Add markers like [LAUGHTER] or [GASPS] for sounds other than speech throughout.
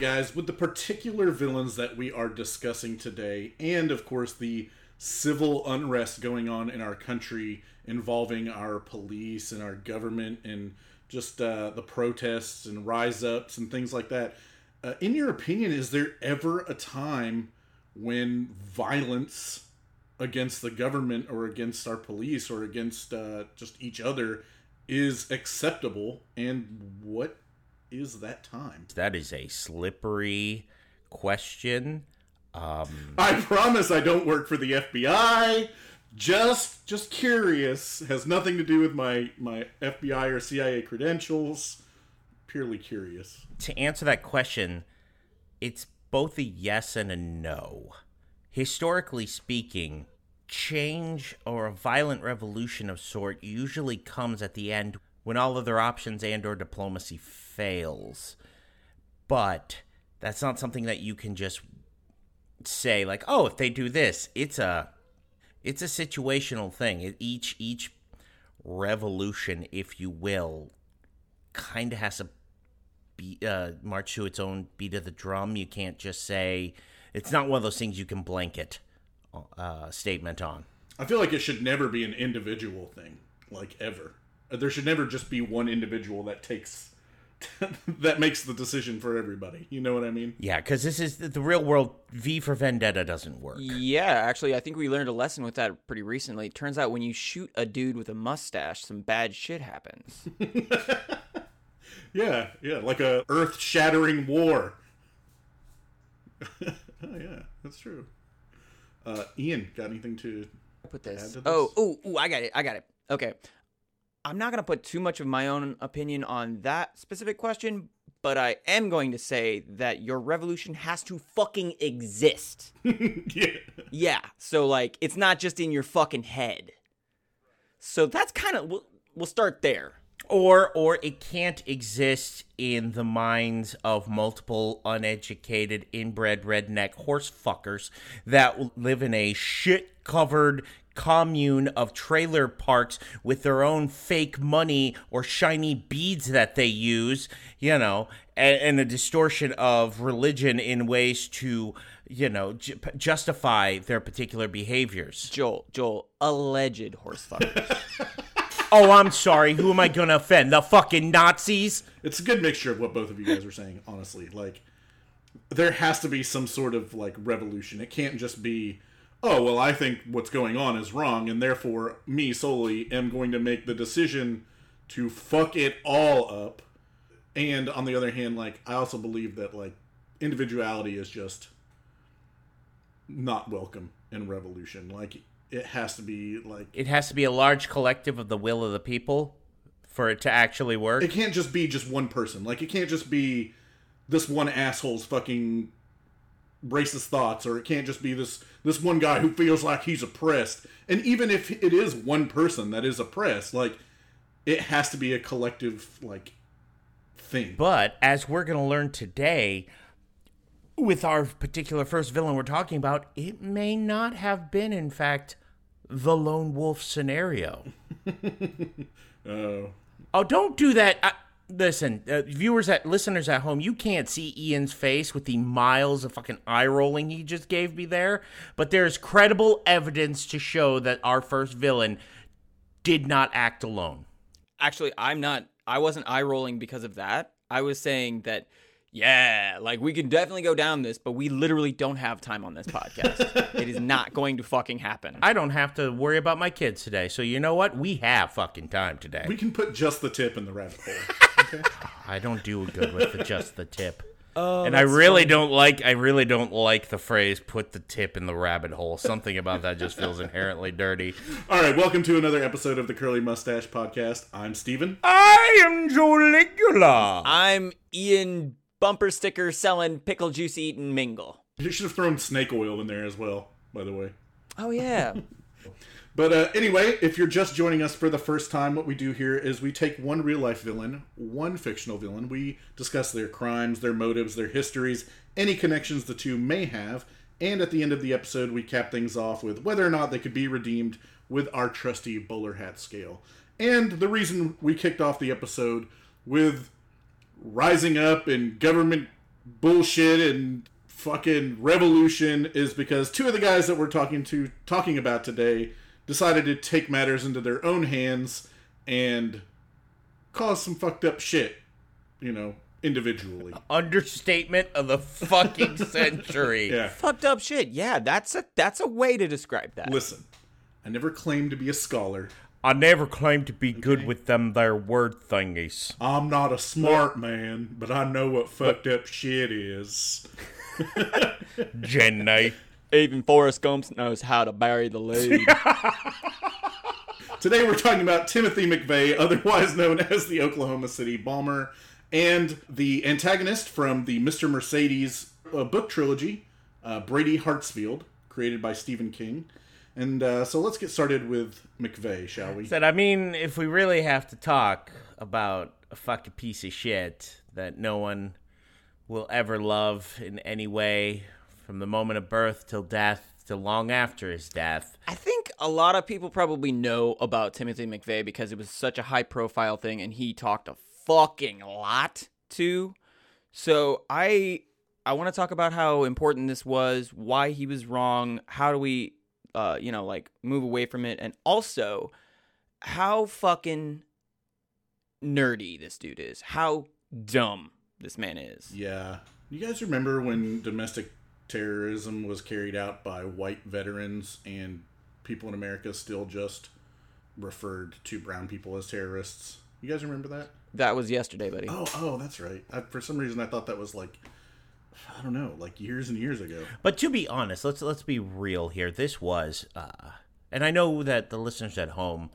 Guys, with the particular villains that we are discussing today, and of course the civil unrest going on in our country involving our police and our government and just uh, the protests and rise ups and things like that, uh, in your opinion, is there ever a time when violence against the government or against our police or against uh, just each other is acceptable? And what is that time? That is a slippery question. Um, I promise I don't work for the FBI. Just just curious. Has nothing to do with my my FBI or CIA credentials. Purely curious. to answer that question, it's both a yes and a no. Historically speaking, change or a violent revolution of sort usually comes at the end when all other options and or diplomacy fails. But that's not something that you can just say like, "Oh, if they do this, it's a it's a situational thing. Each each revolution, if you will, kind of has to be, uh, march to its own beat of the drum. You can't just say it's not one of those things you can blanket uh, statement on. I feel like it should never be an individual thing, like ever. There should never just be one individual that takes [LAUGHS] that makes the decision for everybody. You know what I mean? Yeah, because this is the real world. V for Vendetta doesn't work. Yeah, actually, I think we learned a lesson with that pretty recently. It turns out when you shoot a dude with a mustache, some bad shit happens. [LAUGHS] Yeah, yeah, like a earth-shattering war. [LAUGHS] oh yeah, that's true. Uh, Ian, got anything to? put Add this. to Oh, this? oh, oh, I got it. I got it. Okay. I'm not going to put too much of my own opinion on that specific question, but I am going to say that your revolution has to fucking exist. [LAUGHS] yeah, yeah. So, like, it's not just in your fucking head. So that's kind of, we'll, we'll start there. Or or it can't exist in the minds of multiple uneducated, inbred redneck horse fuckers that live in a shit covered commune of trailer parks with their own fake money or shiny beads that they use, you know, and, and a distortion of religion in ways to, you know, ju- justify their particular behaviors. Joel, Joel, alleged horse fuckers. [LAUGHS] Oh, I'm sorry. Who am I going to offend? The fucking Nazis? it's a good mixture of what both of you guys are saying. Honestly, like there has to be some sort of like revolution. It can't just be, oh well, I think what's going on is wrong, and therefore me solely am going to make the decision to fuck it all up. And on the other hand, like I also believe that like individuality is just not welcome in revolution. Like it has to be like It has to be a large collective of the will of the people for it to actually work. it can't just be just one person. Like it can't just be this one asshole's fucking racist thoughts, or it can't just be this this one guy who feels like he's oppressed. And even if it is one person that is oppressed, like it has to be a collective like thing. But as we're going to learn today, with our particular first villain we're talking about, it may not have been, in fact, the lone wolf scenario. [LAUGHS] Oh, Oh, don't do that. I, listen, uh, viewers at listeners at home, you can't see Ian's face with the miles of fucking eye rolling he just gave me there, but there's credible evidence to show that our first villain did not act alone. Actually, I'm not. I wasn't eye rolling because of that. I was saying that, yeah, like we can definitely go down this, but we literally don't have time on this podcast. [LAUGHS] it is not going to fucking happen. I don't have to worry about my kids today, so you know what? We have fucking time today. we can put just the tip in the rabbit hole. Okay? [LAUGHS] I don't do good with the, just the tip. Oh, and I really don't like I really don't like the phrase put the tip in the rabbit hole. Something about that just feels inherently dirty. [LAUGHS] All right, welcome to another episode of the Curly Mustache Podcast. I'm Steven. I am Joligula. I'm Ian bumper sticker selling pickle juice eating mingle. You should have thrown snake oil in there as well, by the way. Oh yeah. [LAUGHS] But uh, anyway, if you're just joining us for the first time, what we do here is we take one real life villain, one fictional villain. We discuss their crimes, their motives, their histories, any connections the two may have, and at the end of the episode, we cap things off with whether or not they could be redeemed with our trusty bowler hat scale. And the reason we kicked off the episode with rising up and government bullshit and fucking revolution is because two of the guys that we're talking to talking about today decided to take matters into their own hands and cause some fucked up shit, you know, individually. Understatement of the fucking [LAUGHS] century. Yeah. Fucked up shit. Yeah, that's a that's a way to describe that. Listen, I never claimed to be a scholar. I never claimed to be good with them there word thingies. I'm not a smart man, but I know what fucked up shit is. Jenny. Even Forrest Gump knows how to bury the lead. [LAUGHS] Today we're talking about Timothy McVeigh, otherwise known as the Oklahoma City Bomber, and the antagonist from the Mr. Mercedes uh, book trilogy, uh, Brady Hartsfield, created by Stephen King. And uh, so let's get started with McVeigh, shall we? Said, I mean, if we really have to talk about a fucking piece of shit that no one will ever love in any way, from the moment of birth till death to long after his death, I think a lot of people probably know about Timothy McVeigh because it was such a high profile thing and he talked a fucking lot too. So I I want to talk about how important this was, why he was wrong, how do we uh you know like move away from it and also how fucking nerdy this dude is. How dumb this man is. Yeah. You guys remember when domestic terrorism was carried out by white veterans and people in America still just referred to brown people as terrorists? You guys remember that? That was yesterday, buddy. Oh, oh, that's right. I, for some reason, I thought that was like, I don't know, like years and years ago. But to be honest, let's let's be real here. This was, uh, and I know that the listeners at home,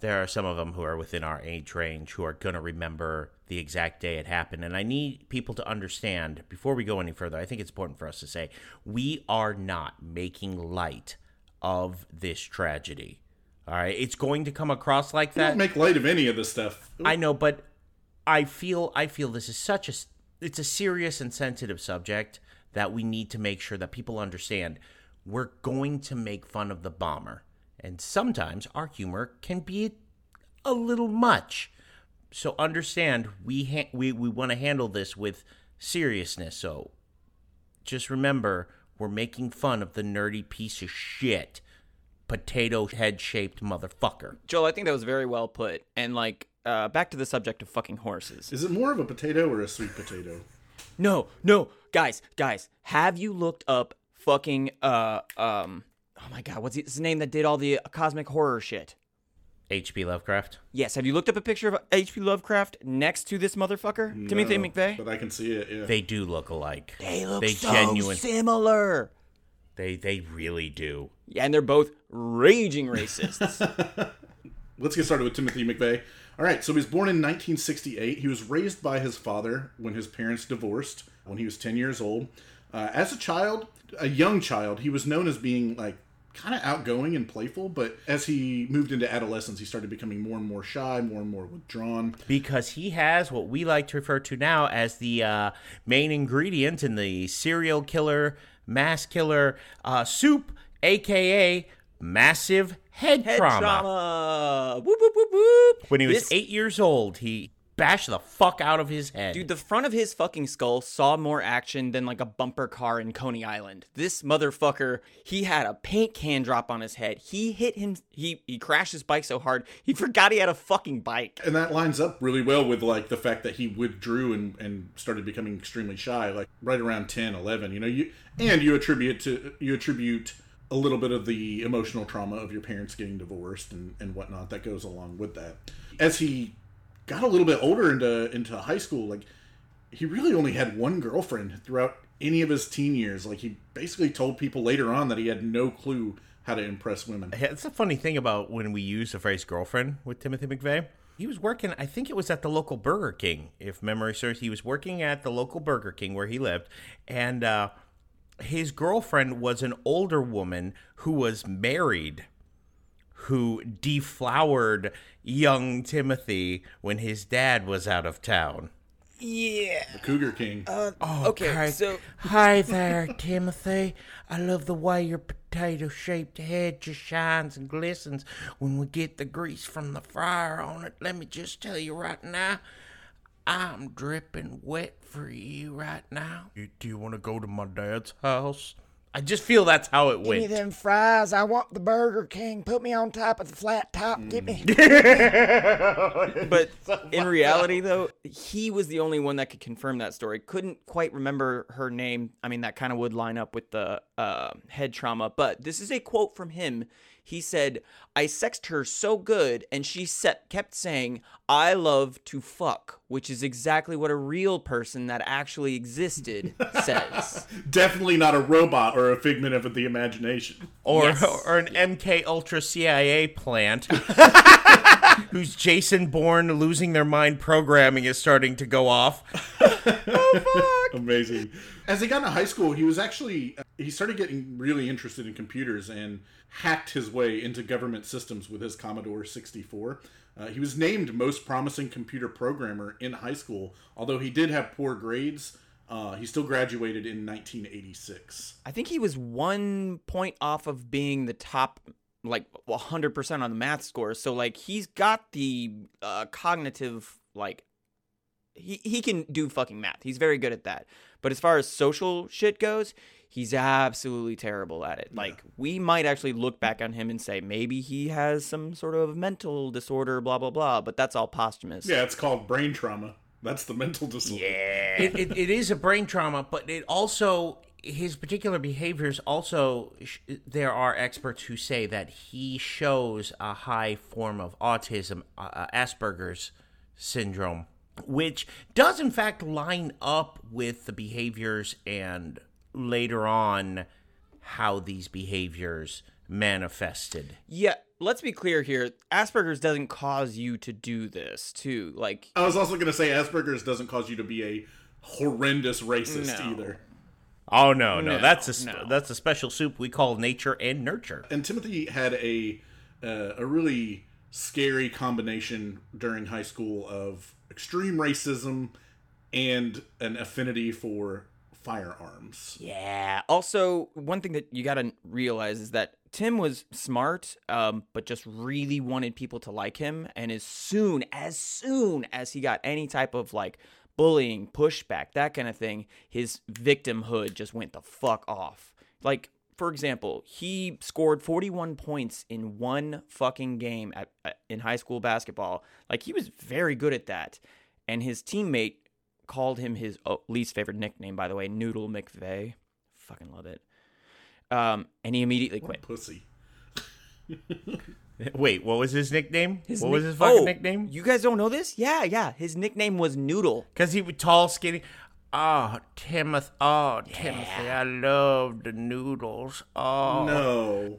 there are some of them who are within our age range who are gonna remember the exact day it happened. And I need people to understand before we go any further. I think it's important for us to say we are not making light of this tragedy. All right, it's going to come across like Don't that. make light of any of this stuff. I know, but I feel I feel this is such a it's a serious and sensitive subject that we need to make sure that people understand. We're going to make fun of the bomber, and sometimes our humor can be a little much. So understand we ha- we we want to handle this with seriousness. So just remember we're making fun of the nerdy piece of shit potato head shaped motherfucker. Joel, I think that was very well put. And like uh back to the subject of fucking horses. Is it more of a potato or a sweet potato? No, no, guys, guys, have you looked up fucking uh um oh my god, what's his name that did all the cosmic horror shit? H.P. Lovecraft. Yes, have you looked up a picture of H.P. Lovecraft next to this motherfucker, Timothy McVeigh? But I can see it, yeah. They do look alike. They look They so genuine- similar. They they really do. Yeah, and they're both raging racists. [LAUGHS] Let's get started with Timothy McVeigh. All right, so he was born in 1968. He was raised by his father when his parents divorced when he was 10 years old. Uh, as a child, a young child, he was known as being like kind of outgoing and playful, but as he moved into adolescence, he started becoming more and more shy, more and more withdrawn. Because he has what we like to refer to now as the uh, main ingredient in the serial killer, mass killer uh, soup, aka massive head, Head trauma. trauma. Whoop whoop whoop. When he was This- eight years old, he bashed the fuck out of his head. Dude, the front of his fucking skull saw more action than like a bumper car in Coney Island. This motherfucker, he had a paint can drop on his head. He hit him, he he crashed his bike so hard, he [LAUGHS] forgot he had a fucking bike. And that lines up really well with like the fact that he withdrew and, and started becoming extremely shy, like right around 10, 11, you know, you and you attribute to you attribute a little bit of the emotional trauma of your parents getting divorced and, and whatnot that goes along with that. As he got a little bit older into into high school, like he really only had one girlfriend throughout any of his teen years. Like he basically told people later on that he had no clue how to impress women. It's a funny thing about when we use the phrase girlfriend with Timothy McVeigh. He was working, I think it was at the local Burger King, if memory serves. He was working at the local Burger King where he lived, and uh, his girlfriend was an older woman who was married, who deflowered young Timothy when his dad was out of town. Yeah. The Cougar King. Uh, oh, okay, so Hi there, [LAUGHS] Timothy. I love the way your potato shaped head just shines and glistens when we get the grease from the fryer on it. Let me just tell you right now, I'm dripping wet for you right now. You, do you want to go to my dad's house? I just feel that's how it went. Give me them fries. I want the Burger King. Put me on top of the flat top. Give me. [LAUGHS] But in reality, though, he was the only one that could confirm that story. Couldn't quite remember her name. I mean, that kind of would line up with the uh, head trauma. But this is a quote from him. He said, "I sexed her so good, and she set, kept saying, I love to fuck,' which is exactly what a real person that actually existed [LAUGHS] says." Definitely not a robot or a figment of the imagination. or Yes. or an MK Ultra CIA plant [LAUGHS] whose Jason Bourne losing their mind programming is starting to go off. [LAUGHS] oh, Amazing. As he got into high school, he was actually uh, he started getting really interested in computers and hacked his way into government systems with his Commodore 64. Uh, he was named most promising computer programmer in high school, although he did have poor grades. Uh, he still graduated in 1986. I think he was one point off of being the top, like 100% on the math score. So, like, he's got the uh, cognitive, like, he, he can do fucking math. He's very good at that. But as far as social shit goes, he's absolutely terrible at it. Like, we might actually look back on him and say maybe he has some sort of mental disorder, blah, blah, blah. But that's all posthumous. Yeah, it's called brain trauma. That's the mental disorder. it, it, it is a brain trauma, but it also his particular behaviors also sh- there are experts who say that he shows a high form of autism, uh, uh, Asperger's syndrome, which does in fact line up with the behaviors and later on how these behaviors manifested. Yeah, let's be clear here. Asperger's doesn't cause you to do this, too. Like, I was also going to say Asperger's doesn't cause you to be a horrendous racist No. either. Oh no, no, No, that's a sp- no. that's a special soup we call nature and nurture. and Timothy had a uh, a really scary combination during high school of extreme racism and an affinity for firearms. Yeah. Also, one thing that you got to realize is that Tim was smart, um, but just really wanted people to like him. And as soon, as soon as he got any type of like bullying, pushback, that kind of thing, his victimhood just went the fuck off. Like, for example, he scored 41 points in one fucking game at, in high school basketball. Like, he was very good at that. And his teammate called him his oh, least favorite nickname, by the way, Noodle McVeigh. Fucking love it. Um, and he immediately quit. Pussy. [LAUGHS] Wait, what was his nickname? His what was his fucking Oh, nickname? You guys don't know this? Yeah, yeah. His nickname was Noodle. Because he was tall, skinny. Oh, Timothy. Oh, Timothy, I love the noodles. Oh, No.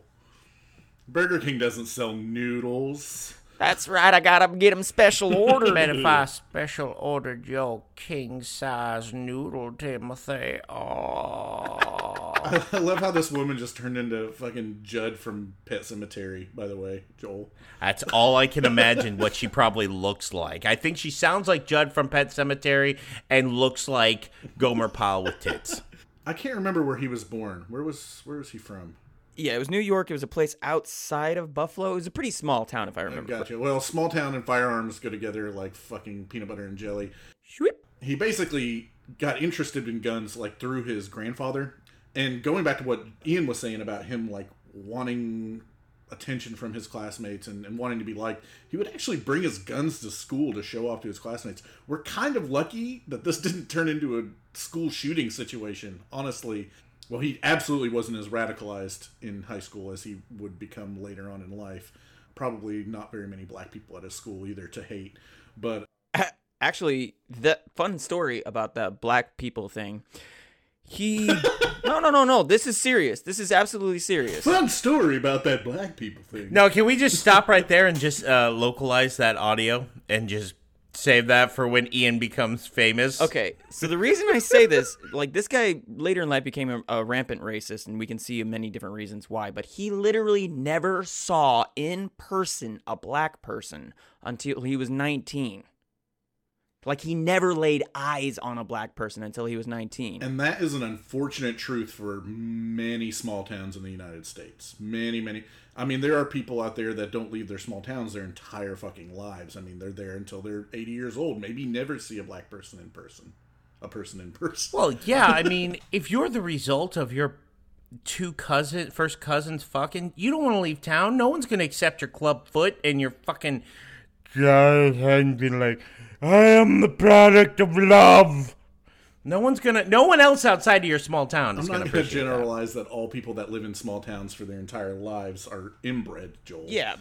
Burger King doesn't sell noodles. That's right. I gotta get him special order. Man, if I special ordered your king size noodle, Timothy. Oh. [LAUGHS] I love how this woman just turned into fucking Judd from Pet Sematary, by the way, Joel. That's all I can imagine what she probably looks like. I think she sounds like Judd from Pet Sematary and looks like Gomer Pyle with tits. I can't remember where he was born. Where was where was he from? Yeah, it was New York. It was a place outside of Buffalo. It was a pretty small town, if I remember. Gotcha. Well, small town and firearms go together like fucking peanut butter and jelly. Shwip. he basically got interested in guns like through his grandfather and going back to what ian was saying about him like wanting attention from his classmates and, and wanting to be liked he would actually bring his guns to school to show off to his classmates we're kind of lucky that this [LAUGHS] didn't turn into a school shooting situation honestly well he absolutely wasn't as radicalized in high school as he would become later on in life probably not very many black people at his school either to hate but Actually, that fun story about the black people thing. He. [LAUGHS] no, no, no, no. This is serious. This is absolutely serious. fun story about that black people thing. No, can we just stop right there and just uh, localize that audio and just save that for when Ian becomes famous? Okay, so the reason I say this, [LAUGHS] like this guy later in life became a, a rampant racist, and we can see many different reasons why. But he literally never saw in person a black person until he was 19. Like he never laid eyes on a black person until he was 19. And that is an unfortunate truth for many small towns in the United States. Many, many. I mean, there are people out there that don't leave their small towns their entire fucking lives. I mean, they're there until they're 80 years old, maybe never see a black person in person. A person in person. Well, yeah, I [LAUGHS] mean, if you're the result of your two cousin first cousins fucking, you don't want to leave town. No one's gonna accept your club foot and your fucking hand being like, I am the product of love. No one's gonna. No one else outside of your small town is I'm gonna not going to appreciate that. generalize that. all people that live in small towns for their entire lives are inbred, Joel. yeah.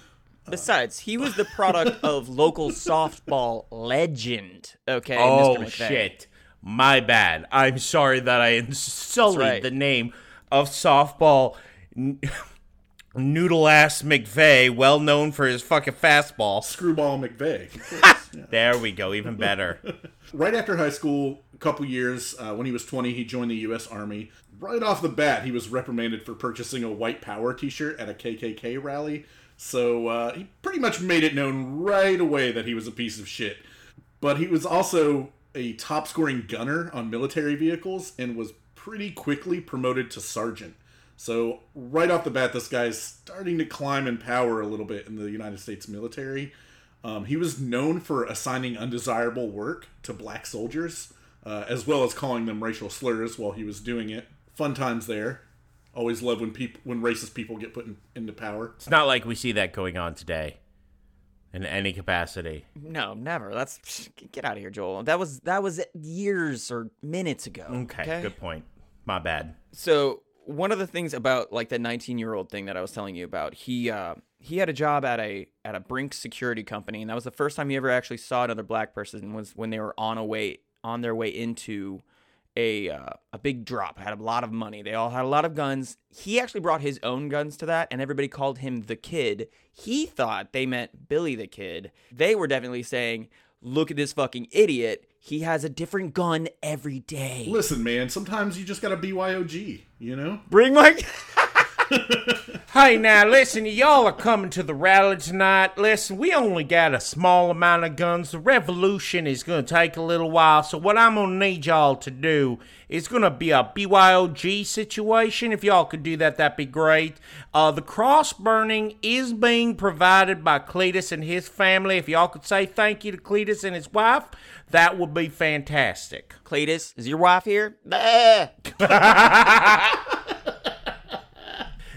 Besides, he was the product [LAUGHS] of local softball legend. Okay. Oh Mr. McVeigh. shit! My bad. I'm sorry that I insulted right. the name of softball. Noodle ass McVeigh, well known for his fucking fastball. Screwball McVeigh. [LAUGHS] There we go, even better. [LAUGHS] right after high school, a couple years, uh, when he was 20, he joined the U.S. Army. Right off the bat, he was reprimanded for purchasing a white power t shirt at a KKK rally. So uh, he pretty much made it known right away that he was a piece of shit. But he was also a top scoring gunner on military vehicles and was pretty quickly promoted to sergeant. So, right off the bat, this guy is starting to climb in power a little bit in the United States military. Um, he was known for assigning undesirable work to black soldiers, uh, as well as calling them racial slurs while he was doing it. Fun times there. Always love when people when racist people get put in, into power. It's not like we see that going on today in any capacity. No, never. That's get out of here, Joel. That was that was years or minutes ago. Okay, good point. My bad. So one of the things about like the 19 year old thing that I was telling you about, he uh, he had a job at a at a Brink security company, and that was the first time he ever actually saw another black person was when they were on a way on their way into a uh, a big drop. Had a lot of money. They all had a lot of guns. He actually brought his own guns to that, and everybody called him the Kid. He thought they meant Billy the Kid. They were definitely saying, "Look at this fucking idiot." He has a different gun every day. Listen, man, sometimes you just gotta BYOG, you know? Bring my Hey, now listen, y'all are coming to the rally tonight. Listen, we only got a small amount of guns. The revolution is going to take a little while, so what I'm going to need y'all to do is going to be a BYOG situation. If y'all could do that, that'd be great. Uh, the cross burning is being provided by Cletus and his family. If y'all could say thank you to Cletus and his wife, that would be fantastic. Cletus, is your wife here? [LAUGHS]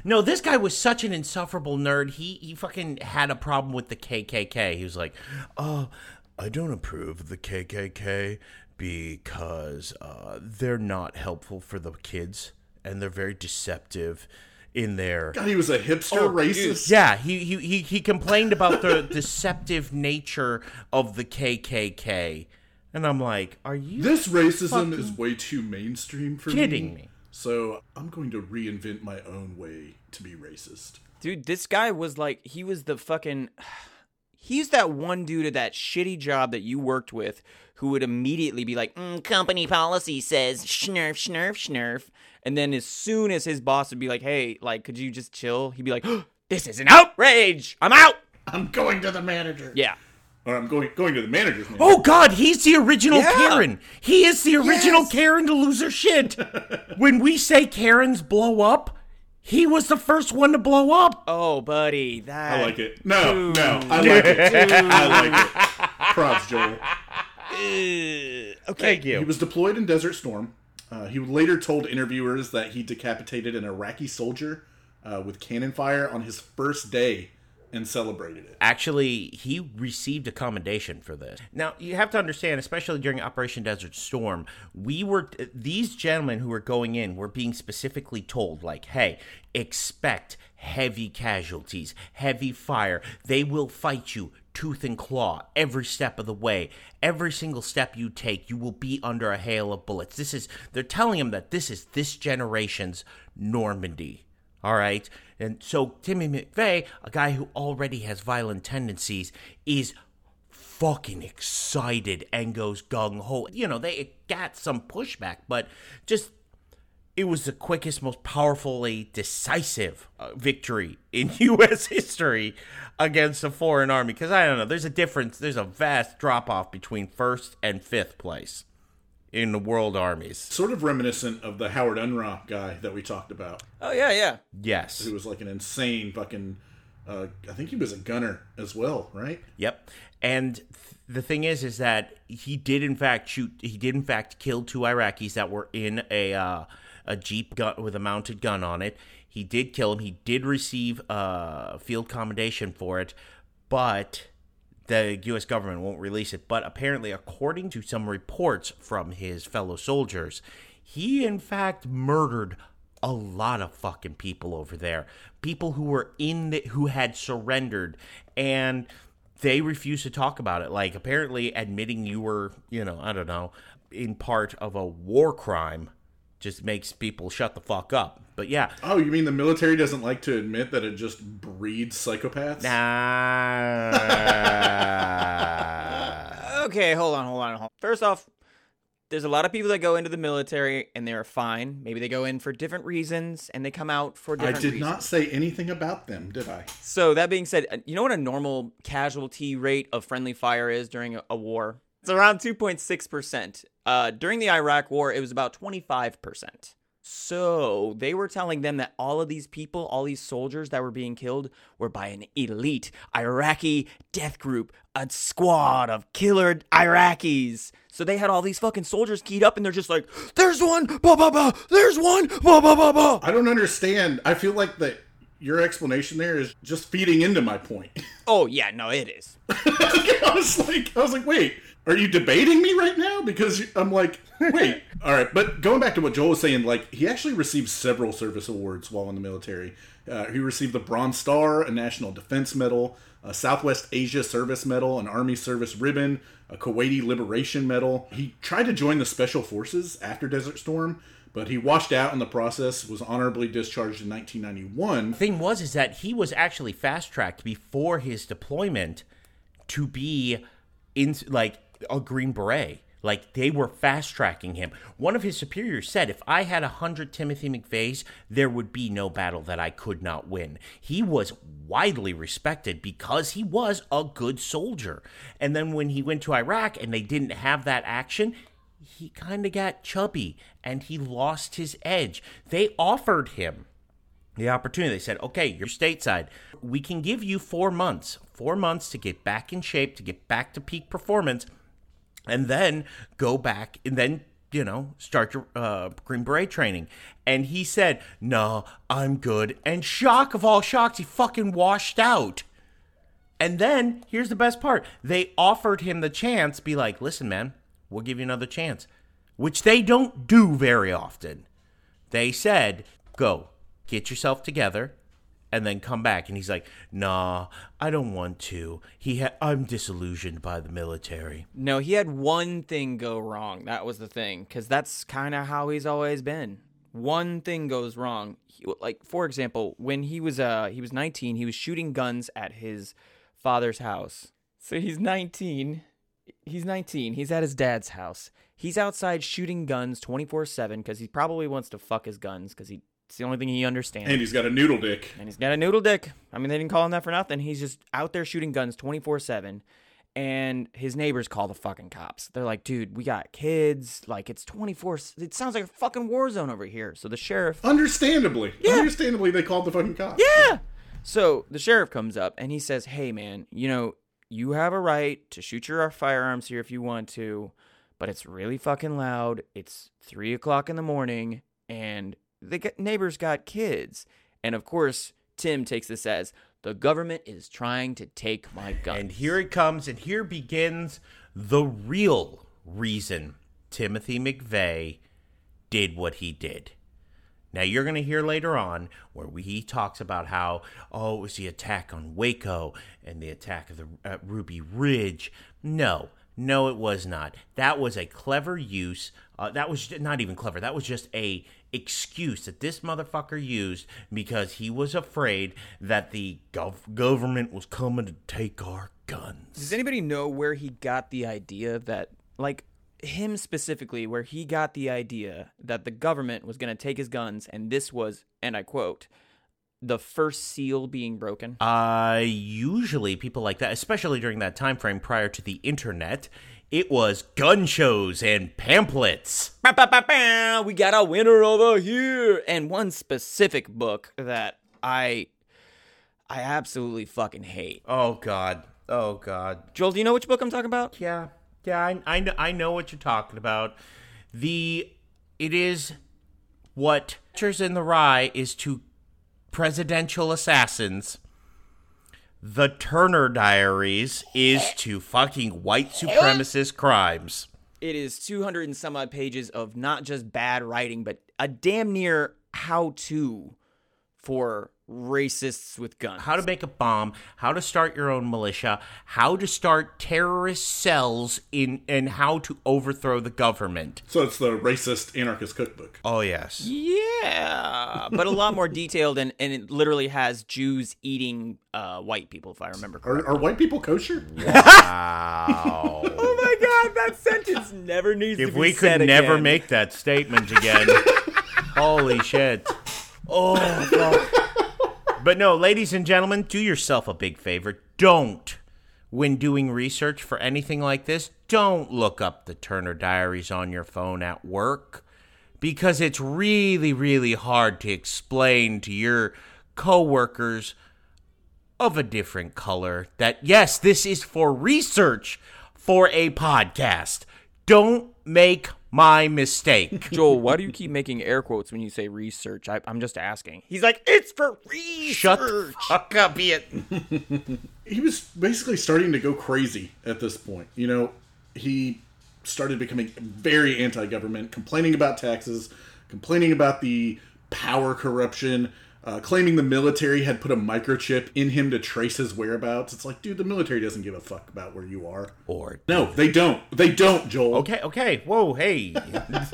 No, this guy was such an insufferable nerd. He he fucking had a problem with the KKK. He was like, "Oh, I don't approve of the KKK because uh, they're not helpful for the kids and they're very deceptive in their God, he was a hipster racist. yeah, he, he he he complained about the [LAUGHS] deceptive nature of the KKK, and I'm like, are you This racism is way too mainstream for kidding me? So I'm going to reinvent my own way to be racist. Dude, this guy was like, he was the fucking. He's that one dude at that shitty job that you worked with who would immediately be like, mm, company policy says schnurf, schnurf, schnurf. And then as soon as his boss would be like, hey, like, could you just chill? He'd be like, [GASPS] this is an outrage. I'm out. I'm going to the manager. Yeah. Or I'm going going to the manager's name. Oh God, he's the original Yeah. Karen. He is the original Yes. Karen to lose her shit. [LAUGHS] when we say Karens blow up, he was the first one to blow up. Oh, buddy. That. I like it. No, no, I like it. I like it. Props, Joel. Okay. Thank He was deployed in Desert Storm. Uh, he later told interviewers that he decapitated an Iraqi soldier uh, with cannon fire on his first day and celebrated it. Actually, he received a commendation for this. Now, you have to understand, especially during Operation Desert Storm, we were these gentlemen who were going in were being specifically told like, "Hey, expect heavy casualties, heavy fire. They will fight you tooth and claw every step of the way. Every single step you take, you will be under a hail of bullets." This is they're telling him that this is this generation's Normandy. All right. And so Timmy McVeigh, a guy who already has violent tendencies, is fucking excited and goes gung ho. You know, they got some pushback, but just it was the quickest, most powerfully decisive uh, victory in [LAUGHS] U.S. history against a foreign army. Because I don't know, there's a difference. There's a vast drop off between first and fifth place in the world armies. Sort of reminiscent of the Howard Unruh guy that we talked about, Oh yeah, yeah. Yes. who was like an insane fucking. Uh, I think he was a gunner as well, right? Yep. And th- the thing is, is that he did in fact shoot. He did in fact kill two Iraqis that were in a uh, a jeep gun with a mounted gun on it. He did kill him. He did receive uh, field commendation for it, but the U.S. government won't release it. But apparently, according to some reports from his fellow soldiers, he in fact murdered a lot of fucking people over there. People who were in the, who had surrendered and they refused to talk about it. Like apparently admitting you were, you know, I don't know, in part of a war crime just makes people shut the fuck up. But yeah, Oh, you mean the military doesn't like to admit that it just breeds psychopaths? nah. [LAUGHS] Okay, hold on, hold on, hold on. First off, there's a lot of people that go into the military and they're fine. Maybe they go in for different reasons and they come out for different reasons. I did reasons. not say anything about them, did I? So that being said, uh, you know what a normal casualty rate of friendly fire is during a, a war? It's around 2.6%. Uh, during the Iraq War, it was about 25%. So they were telling them that all of these people, all these soldiers that were being killed, were by an elite Iraqi death group, a squad of killer Iraqis. So they had all these fucking soldiers keyed up, and they're just like, "There's one, ba ba ba. There's one, ba ba ba ba." I don't understand. I feel like that your explanation there is just feeding into my point. Oh yeah, no, it is. [LAUGHS] I was like, I was like, wait, are you debating me right now? Because I'm like, wait, [LAUGHS] all right. But going back to what Joel was saying, like he actually received several service awards while in the military. Uh, he received the Bronze Star, a National Defense Medal, a Southwest Asia Service Medal, an Army Service Ribbon, a Kuwaiti Liberation Medal. He tried to join the Special Forces after Desert Storm, but he washed out in the process. Was honorably discharged in 1991. the thing was is that he was actually fast tracked before his deployment to be in like a green beret. Like they were fast tracking him. One of his superiors said if i had a hundred timothy mcveighs there would be no battle that i could not win. He was widely respected because he was a good soldier. And then when he went to iraq and they didn't have that action he kind of got chubby and he lost his edge. They offered him the opportunity. They said, okay, you're stateside. We can give you four months, four months to get back in shape, to get back to peak performance, and then go back and then, you know, start your uh, Green Beret training. And he said, no, I'm good. And shock of all shocks, he fucking washed out. And then here's the best part they offered him the chance, be like, listen, man, we'll give you another chance, which they don't do very often. They said, go, get yourself together, and then come back. And he's like, nah, I don't want to. He ha- I'm disillusioned by the military. No, he had one thing go wrong. That was the thing, because that's kind of how he's always been. One thing goes wrong. He, like for example, when he was uh he was 19, he was shooting guns at his father's house. So he's 19. He's 19. He's at his dad's house. He's outside shooting guns 24/7 because he probably wants to fuck his guns because he it's the only thing he understands. And he's got a noodle dick. And he's got a noodle dick. I mean, they didn't call him that for nothing. He's just out there shooting guns 24 7. And his neighbors call the fucking cops. They're like, dude, we got kids. Like, it's 24. It sounds like a fucking war zone over here. So the sheriff. Understandably. Yeah. Understandably, they called the fucking cops. Yeah. So the sheriff comes up and he says, hey, man, you know, you have a right to shoot your firearms here if you want to, but it's really fucking loud. It's three o'clock in the morning and the neighbors got kids. And of course, Tim takes this as the government is trying to take my gun. And here it comes, and here begins the real reason Timothy McVeigh did what he did. Now you're going to hear later on where we, he talks about how oh it was the attack on Waco and the attack of the uh, Ruby Ridge. No, no, it was not. That was a clever use. Uh, that was not even clever. That was just a excuse that this motherfucker used because he was afraid that the gov- government was coming to take our guns. Does anybody know where he got the idea that, like, him specifically where he got the idea that the government was going to take his guns and this was and I quote the first seal being broken. Uh, usually people like that, especially during that time frame prior to the internet, it was gun shows and pamphlets. Ba, ba, ba, ba, we got a winner over here and one specific book that I I absolutely fucking hate. Oh God. Oh God. Joel, do you know which book I'm talking about? Yeah, yeah, I, I, kn- I know what you're talking about. The it is what Catchers in the Rye is to presidential assassins. The Turner Diaries is to fucking white supremacist crimes. It is 200 and some odd pages of not just bad writing, but a damn near how to for racists with guns. How to make a bomb, how to start your own militia, how to start terrorist cells in and how to overthrow the government. So it's the racist anarchist cookbook. Oh yes. Yeah, but a lot more detailed, and, and it literally has Jews eating uh, white people, if I remember correctly. Are, are white people kosher? Wow. [LAUGHS] Oh my god, that sentence never needs if to be we said could never again. make that statement again. [LAUGHS] Holy shit. Oh, fuck. But no, ladies and gentlemen, do yourself a big favor. Don't, when doing research for anything like this, don't look up the Turner Diaries on your phone at work because it's really, really hard to explain to your coworkers of a different color that yes, this is for research for a podcast. Don't make my mistake. [LAUGHS] Joel, why do you keep making air quotes when you say research? I, I'm just asking. He's like, it's for research. Shut the fuck up, Ian. [LAUGHS] he was basically starting to go crazy at this point. You know, he started becoming very anti-government, complaining about taxes, complaining about the power corruption, uh, claiming the military had put a microchip in him to trace his whereabouts. It's like, dude, the military doesn't give a fuck about where you are. Or No, they don't. They don't, Joel. okay, okay. Whoa, hey. [LAUGHS]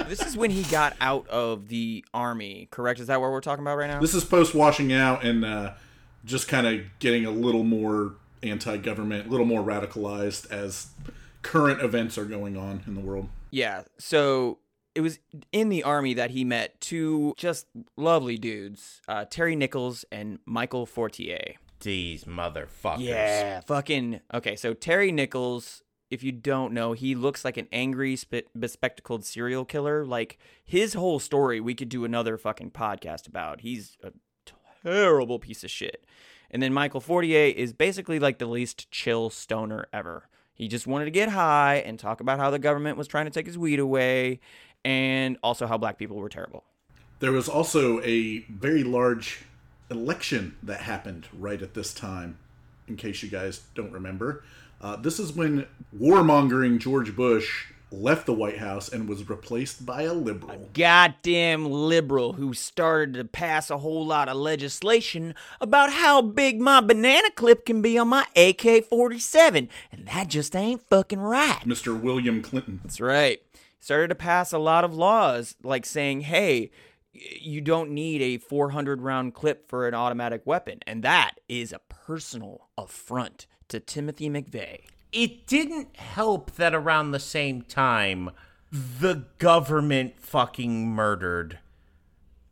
This is when he got out of the army, correct? Is that what we're talking about right now? This is post washing out and uh, just kind of getting a little more anti-government, a little more radicalized as current events are going on in the world. Yeah. So it was in the army that he met two just lovely dudes, uh, Terry Nichols and Michael Fortier. These motherfuckers. Yeah, fucking. Okay, so Terry Nichols, if you don't know, he looks like an angry, spe- bespectacled serial killer. Like his whole story, we could do another fucking podcast about. He's a terrible piece of shit. And then Michael Fortier is basically like the least chill stoner ever. He just wanted to get high and talk about how the government was trying to take his weed away and also how black people were terrible. There was also a very large election that happened right at this time, in case you guys don't remember. Uh, this is when warmongering George Bush left the White House and was replaced by a liberal. goddamn liberal who started to pass a whole lot of legislation about how big my banana clip can be on my AK 47. And that just ain't fucking right. Mr. William Clinton. That's right. Started to pass a lot of laws like saying, hey, you don't need a 400 round clip for an automatic weapon. And that is a personal affront to Timothy McVeigh. It didn't help that around the same time, the government fucking murdered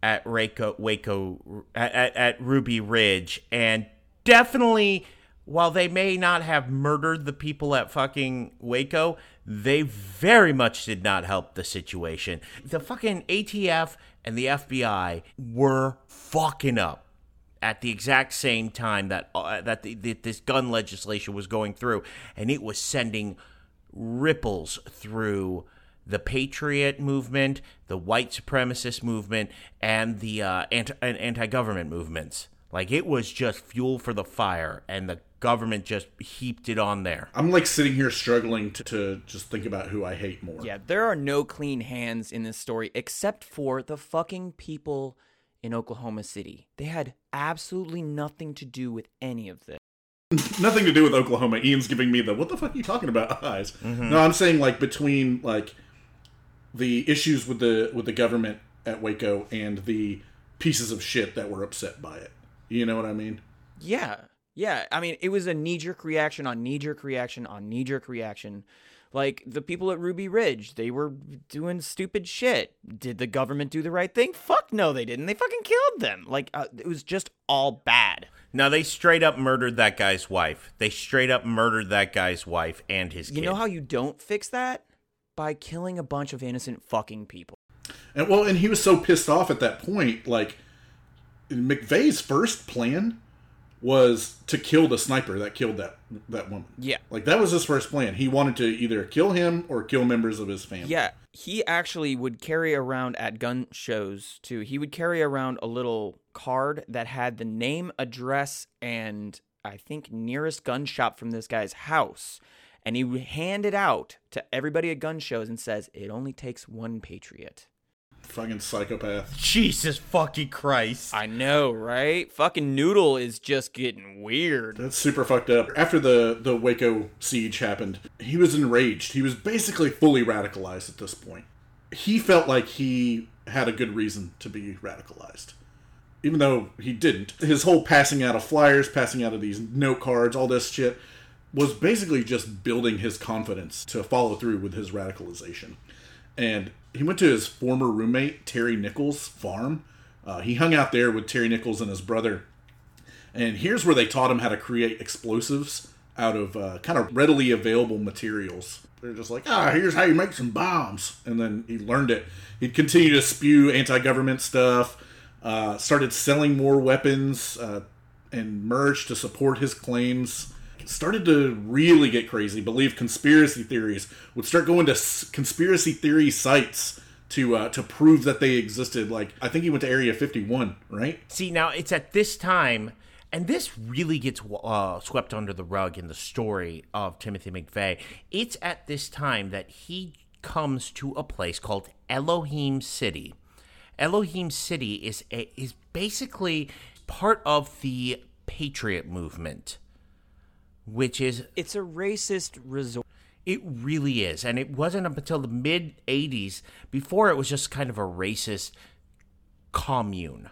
at Waco, Waco at, at, at Ruby Ridge, and definitely, while they may not have murdered the people at fucking Waco, they very much did not help the situation. The fucking ATF and the FBI were fucking up at the exact same time that uh, that the, the, this gun legislation was going through, and it was sending ripples through the patriot movement, the white supremacist movement, and the uh, anti anti government movements. Like it was just fuel for the fire, and the government just heaped it on there. I'm like sitting here struggling to, to just think about who I hate more. Yeah, there are no clean hands in this story except for the fucking people in Oklahoma City. They had absolutely nothing to do with any of this. [LAUGHS] Nothing to do with Oklahoma. Ian's giving me the what the fuck are you talking about [LAUGHS] eyes. Mm-hmm. No, I'm saying like between like the issues with the with the government at Waco and the pieces of shit that were upset by it. You know what I mean? Yeah. Yeah. I mean, it was a knee jerk reaction on knee jerk reaction on knee jerk reaction. Like the people at Ruby Ridge, they were doing stupid shit. Did the government do the right thing? Fuck no, they didn't. They fucking killed them. Like uh, it was just all bad. Now they straight up murdered that guy's wife. They straight up murdered that guy's wife and his kid. You know how you don't fix that? By killing a bunch of innocent fucking people. And well, and he was so pissed off at that point. Like McVeigh's first plan was to kill the sniper that killed that that woman. Yeah. Like that was his first plan. He wanted to either kill him or kill members of his family. Yeah, he actually would carry around at gun shows too. He would carry around a little card that had the name, address, and I think nearest gun shop from this guy's house. And he would hand it out to everybody at gun shows and says, "It only takes one patriot." Fucking psychopath. Jesus fucking Christ. I know, right? Fucking Noodle is just getting weird. That's super fucked up. After the the Waco siege happened, he was enraged. He was basically fully radicalized at this point. He felt like he had a good reason to be radicalized. Even though he didn't. His whole passing out of flyers, passing out of these note cards, all this shit was basically just building his confidence to follow through with his radicalization. And he went to his former roommate, Terry Nichols' farm. Uh, he hung out there with Terry Nichols and his brother and here's where they taught him how to create explosives out of uh, kind of readily available materials. They're just like, ah, here's how you make some bombs. And then he learned it. He'd continue to spew anti government stuff, uh, started selling more weapons, uh, and merch to support his claims. Started to really get crazy, believe conspiracy theories, would start going to conspiracy theory sites to uh, to prove that they existed. Like I think he went to Area 51, right? See, now it's at this time, and this really gets uh, swept under the rug in the story of Timothy McVeigh. It's at this time that he comes to a place called Elohim City. Elohim City is a, is basically part of the Patriot movement, which is It's a racist resort. it really is. And it wasn't up until the mid 80s before it was just kind of a racist commune.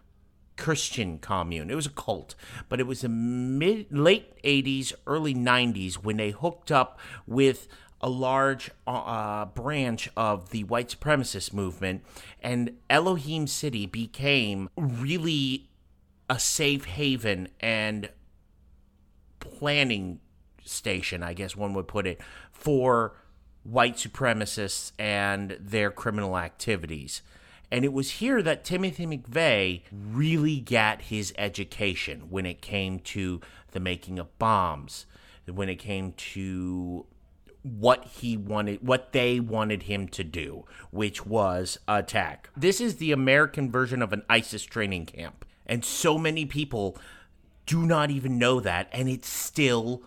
Christian commune. It was a cult, but it was the mid late 80s, early 90s when they hooked up with a large uh, branch of the white supremacist movement, and Elohim City became really a safe haven and planning station, I guess one would put it, for white supremacists and their criminal activities. And it was here that Timothy McVeigh really got his education when it came to the making of bombs, when it came to what he wanted, what they wanted him to do, which was attack. This is the American version of an ISIS training camp. And so many people do not even know that, and it's still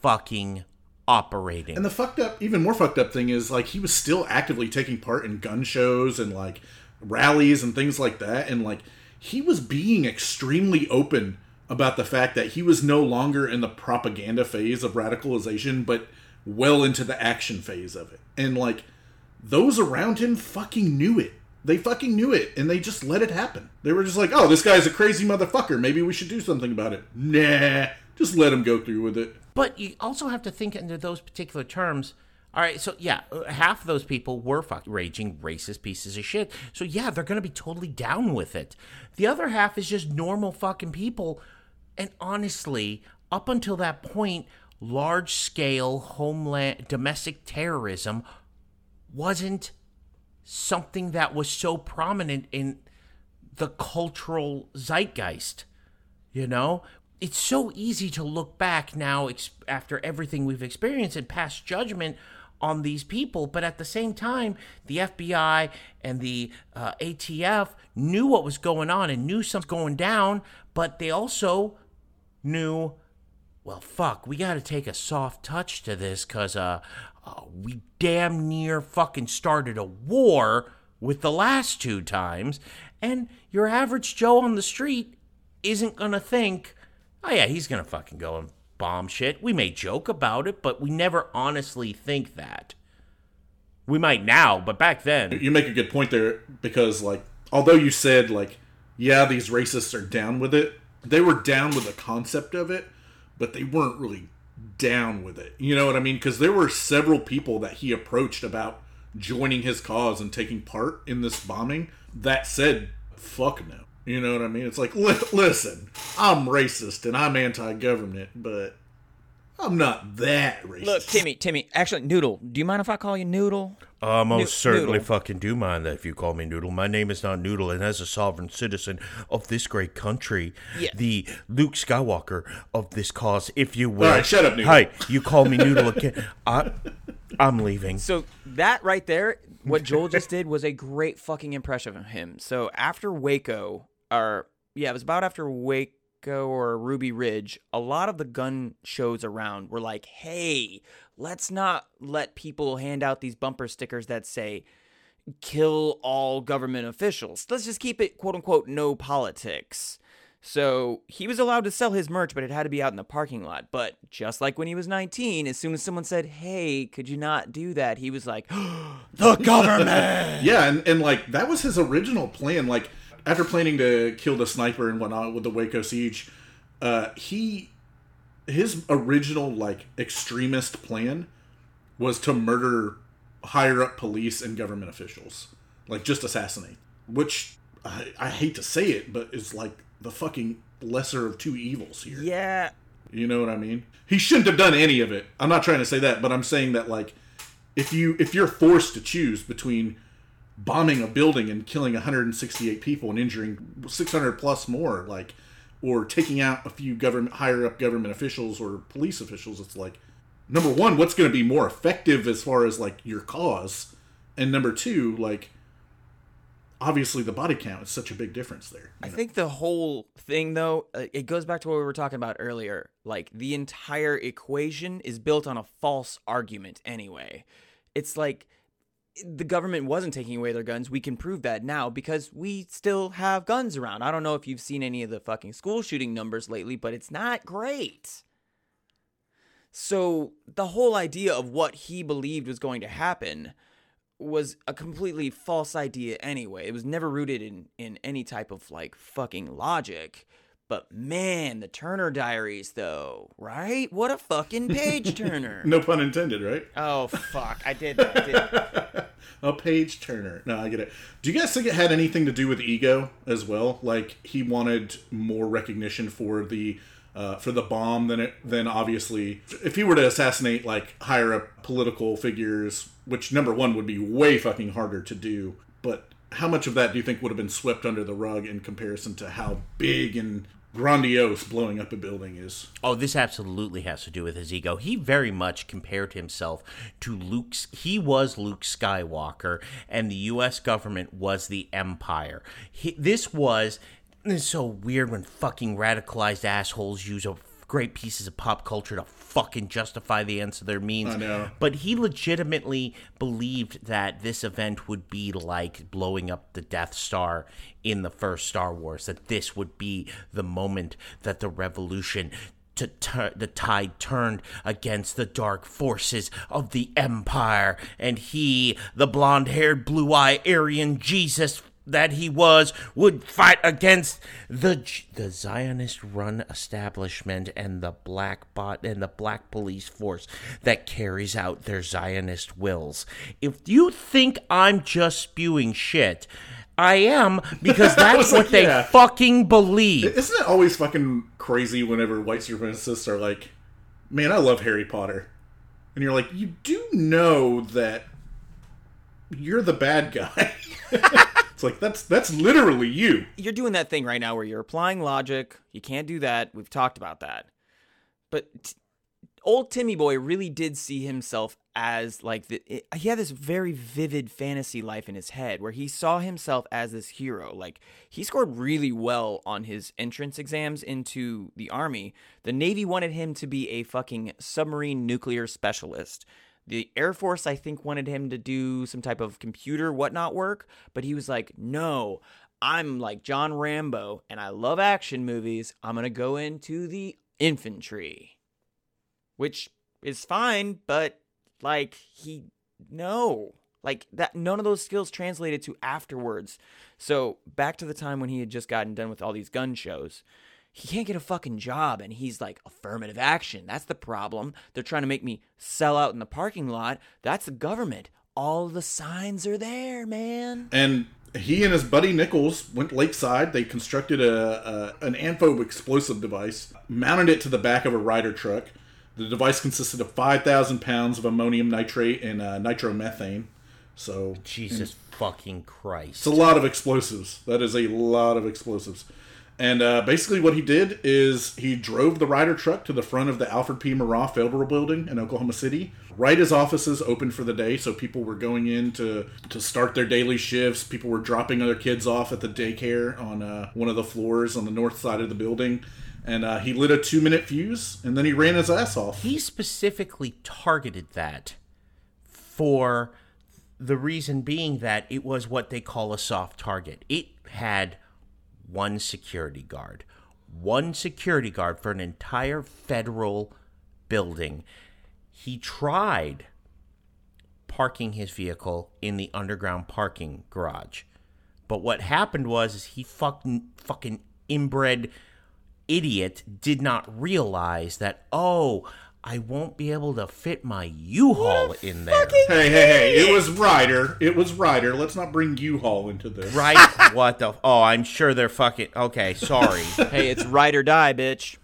fucking operating. And the fucked up, even more fucked up thing is like he was still actively taking part in gun shows and like rallies and things like that. And like he was being extremely open about the fact that he was no longer in the propaganda phase of radicalization, but well into the action phase of it. And like those around him fucking knew it. They fucking knew it and they just let it happen. They were just like, oh, this guy's a crazy motherfucker. Maybe we should do something about it. Nah, just let him go through with it. But you also have to think under those particular terms. All right, so yeah, half of those people were fucking raging racist pieces of shit. So yeah, they're gonna be totally down with it. The other half is just normal fucking people. And honestly, up until that point, large scale homeland domestic terrorism wasn't something that was so prominent in the cultural zeitgeist. You know, it's so easy to look back now ex- after everything we've experienced and pass judgment on these people, but at the same time, the FBI and the uh, ATF knew what was going on and knew something going down, but they also knew, well, fuck, we got to take a soft touch to this because uh, uh, we damn near fucking started a war with the last two times, and your average Joe on the street isn't gonna think, oh yeah, he's gonna fucking go and bomb shit. We may joke about it, but we never honestly think that. We might now, but back then, You make a good point there because, like, although you said, like, yeah, these racists are down with it, they were down with the concept of it, but they weren't really down with it. You know what I mean? Because there were several people that he approached about joining his cause and taking part in this bombing that said, fuck no. You know what I mean? It's like, li- listen, I'm racist and I'm anti government, but I'm not that racist. Look, Timmy, Timmy. Actually, Noodle. Do you mind if I call you Noodle? Uh, I most Noo- certainly Noodle. fucking do mind that if you call me Noodle. My name is not Noodle, and as a sovereign citizen of this great country, Yeah. the Luke Skywalker of this cause, if you will. All right, shut up, Noodle. Hi, you call me Noodle again. I, I'm leaving. So that right there, what Joel just did was a great fucking impression of him. So after Waco, or yeah, it was about after Waco or Ruby Ridge, a lot of the gun shows around were like, hey, let's not let people hand out these bumper stickers that say, kill all government officials. Let's just keep it quote unquote no politics. So he was allowed to sell his merch, but it had to be out in the parking lot. But just like when he was 19, as soon as someone said, Hey, could you not do that? He was like, [GASPS] The [LAUGHS] government! Yeah, and, and like that was his original plan. Like after planning to kill the sniper and whatnot with the Waco siege, uh, he his original like extremist plan was to murder higher up police and government officials, like just assassinate. Which I, I hate to say it, but it's like the fucking lesser of two evils here. yeah. You know what I mean? He shouldn't have done any of it. I'm not trying to say that, but I'm saying that like if you if you're forced to choose between bombing a building and killing 168 people and injuring 600 plus more like or taking out a few government higher up government officials or police officials it's like number 1 what's going to be more effective as far as like your cause and number 2 like obviously the body count is such a big difference there I know? think the whole thing, though, uh, it goes back to what we were talking about earlier. Like, the entire equation is built on a false argument anyway. It's like the government wasn't taking away their guns. We can prove that now because we still have guns around. I don't know if you've seen any of the fucking school shooting numbers lately, but it's not great. So, the whole idea of what he believed was going to happen was a completely false idea anyway. It was never rooted in in any type of like fucking logic. But man, the Turner Diaries though, right? What a fucking page [LAUGHS] turner. no pun intended right Oh fuck, I did that. Didn't [LAUGHS] a page turner. No, I get it. Do you guys think it had anything to do with ego as well? Like he wanted more recognition for the uh, for the bomb than it than obviously if he were to assassinate like higher up political figures, which number one would be way fucking harder to do. But how much of that do you think would have been swept under the rug in comparison to how big and grandiose blowing up a building is? Oh, this absolutely has to do with his ego. He very much compared himself to Luke's. He was Luke Skywalker, and the U.S. government was the Empire. He, this was. It's so weird when fucking radicalized assholes use a great pieces of pop culture to fucking justify the ends of their means. I know. But he legitimately believed that this event would be like blowing up the Death Star in the first Star Wars, that this would be the moment that the revolution. To tur- the tide turned against the dark forces of the Empire, and he, the blonde haired, blue eyed Aryan Jesus that he was would fight against the the Zionist run establishment and the black bot and the black police force that carries out their Zionist wills. If you think I'm just spewing shit, I am because [LAUGHS] that's what like, they yeah. fucking believe. Isn't it always fucking crazy whenever white supremacists are like, "Man, I love Harry Potter," and you're like, "You do know that you're the bad guy." [LAUGHS] it's like that's that's literally you. you're doing that thing right now where you're applying logic. You can't do that. We've talked about that. But t- old Timmy Boy really did see himself as like the, it, he had this very vivid fantasy life in his head where he saw himself as this hero. Like he scored really well on his entrance exams into the army. The Navy wanted him to be a fucking submarine nuclear specialist. The Air Force, I think, wanted him to do some type of computer whatnot work, but he was like, no, I'm like John Rambo and I love action movies. I'm going to go into the infantry, which is fine, but like, he, no. Like that, none of those skills translated to afterwards. So back to the time when he had just gotten done with all these gun shows, he can't get a fucking job and he's like affirmative action that's the problem they're trying to make me sell out in the parking lot that's the government all the signs are there man And he and his buddy Nichols went lakeside. They constructed a, a an Anfo explosive device, mounted it to the back of a Ryder truck. The device consisted of 5,000 pounds of ammonium nitrate and uh, nitromethane. So Jesus fucking Christ. It's a lot of explosives. That is a lot of explosives. And uh, basically, what he did is he drove the Ryder truck to the front of the Alfred P. Murrah Federal Building in Oklahoma City. Right as offices opened for the day, so people were going in to, to start their daily shifts. People were dropping their kids off at the daycare on uh, one of the floors on the north side of the building. And uh, he lit a two minute fuse, and then he ran his ass off. he specifically targeted that for the reason being that it was what they call a soft target. It had one security guard, one security guard for an entire federal building. He tried parking his vehicle in the underground parking garage. But what happened was is he fucking fucking inbred idiot did not realize that oh I won't be able to fit my U-Haul in there. Hey, hey, hey! It was Ryder. It was Ryder. Let's not bring U-Haul into this. Right? [LAUGHS] what the? Oh, I'm sure they're fucking. Okay, sorry. [LAUGHS] hey it's ride or die bitch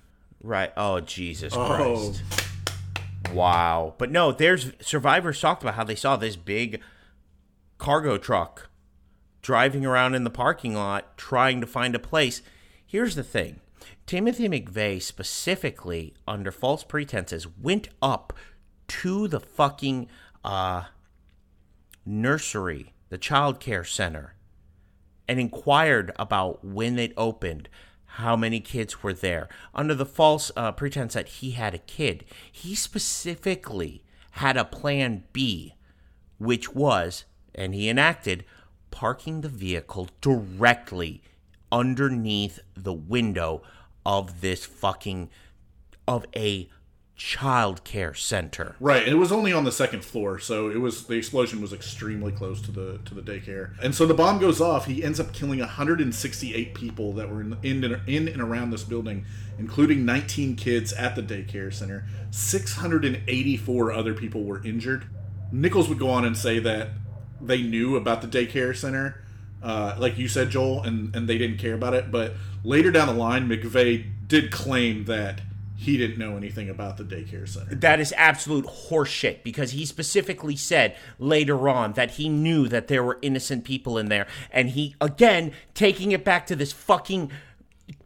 right? Oh, Jesus Oh, Christ! Wow. But no, there's survivors talked about how they saw this big cargo truck driving around in the parking lot trying to find a place. Here's the thing. Timothy McVeigh specifically under false pretenses went up to the fucking uh nursery, the child care center and inquired about when it opened, how many kids were there, under the false uh, pretense that he had a kid. He specifically had a plan B, which was, and he enacted, parking the vehicle directly underneath the window of this fucking of a child care center. Right, it was only on the second floor, so it was the explosion was extremely close to the to the daycare. And so the bomb goes off. He ends up killing 168 people that were in in, in and around this building, including 19 kids at the daycare center. 684 other people were injured. Nichols would go on and say that they knew about the daycare center, uh, like you said, Joel, and and they didn't care about it. But later down the line, McVeigh did claim that he didn't know anything about the daycare center. That is absolute horseshit because he specifically said later on that he knew that there were innocent people in there. And he, again, taking it back to this fucking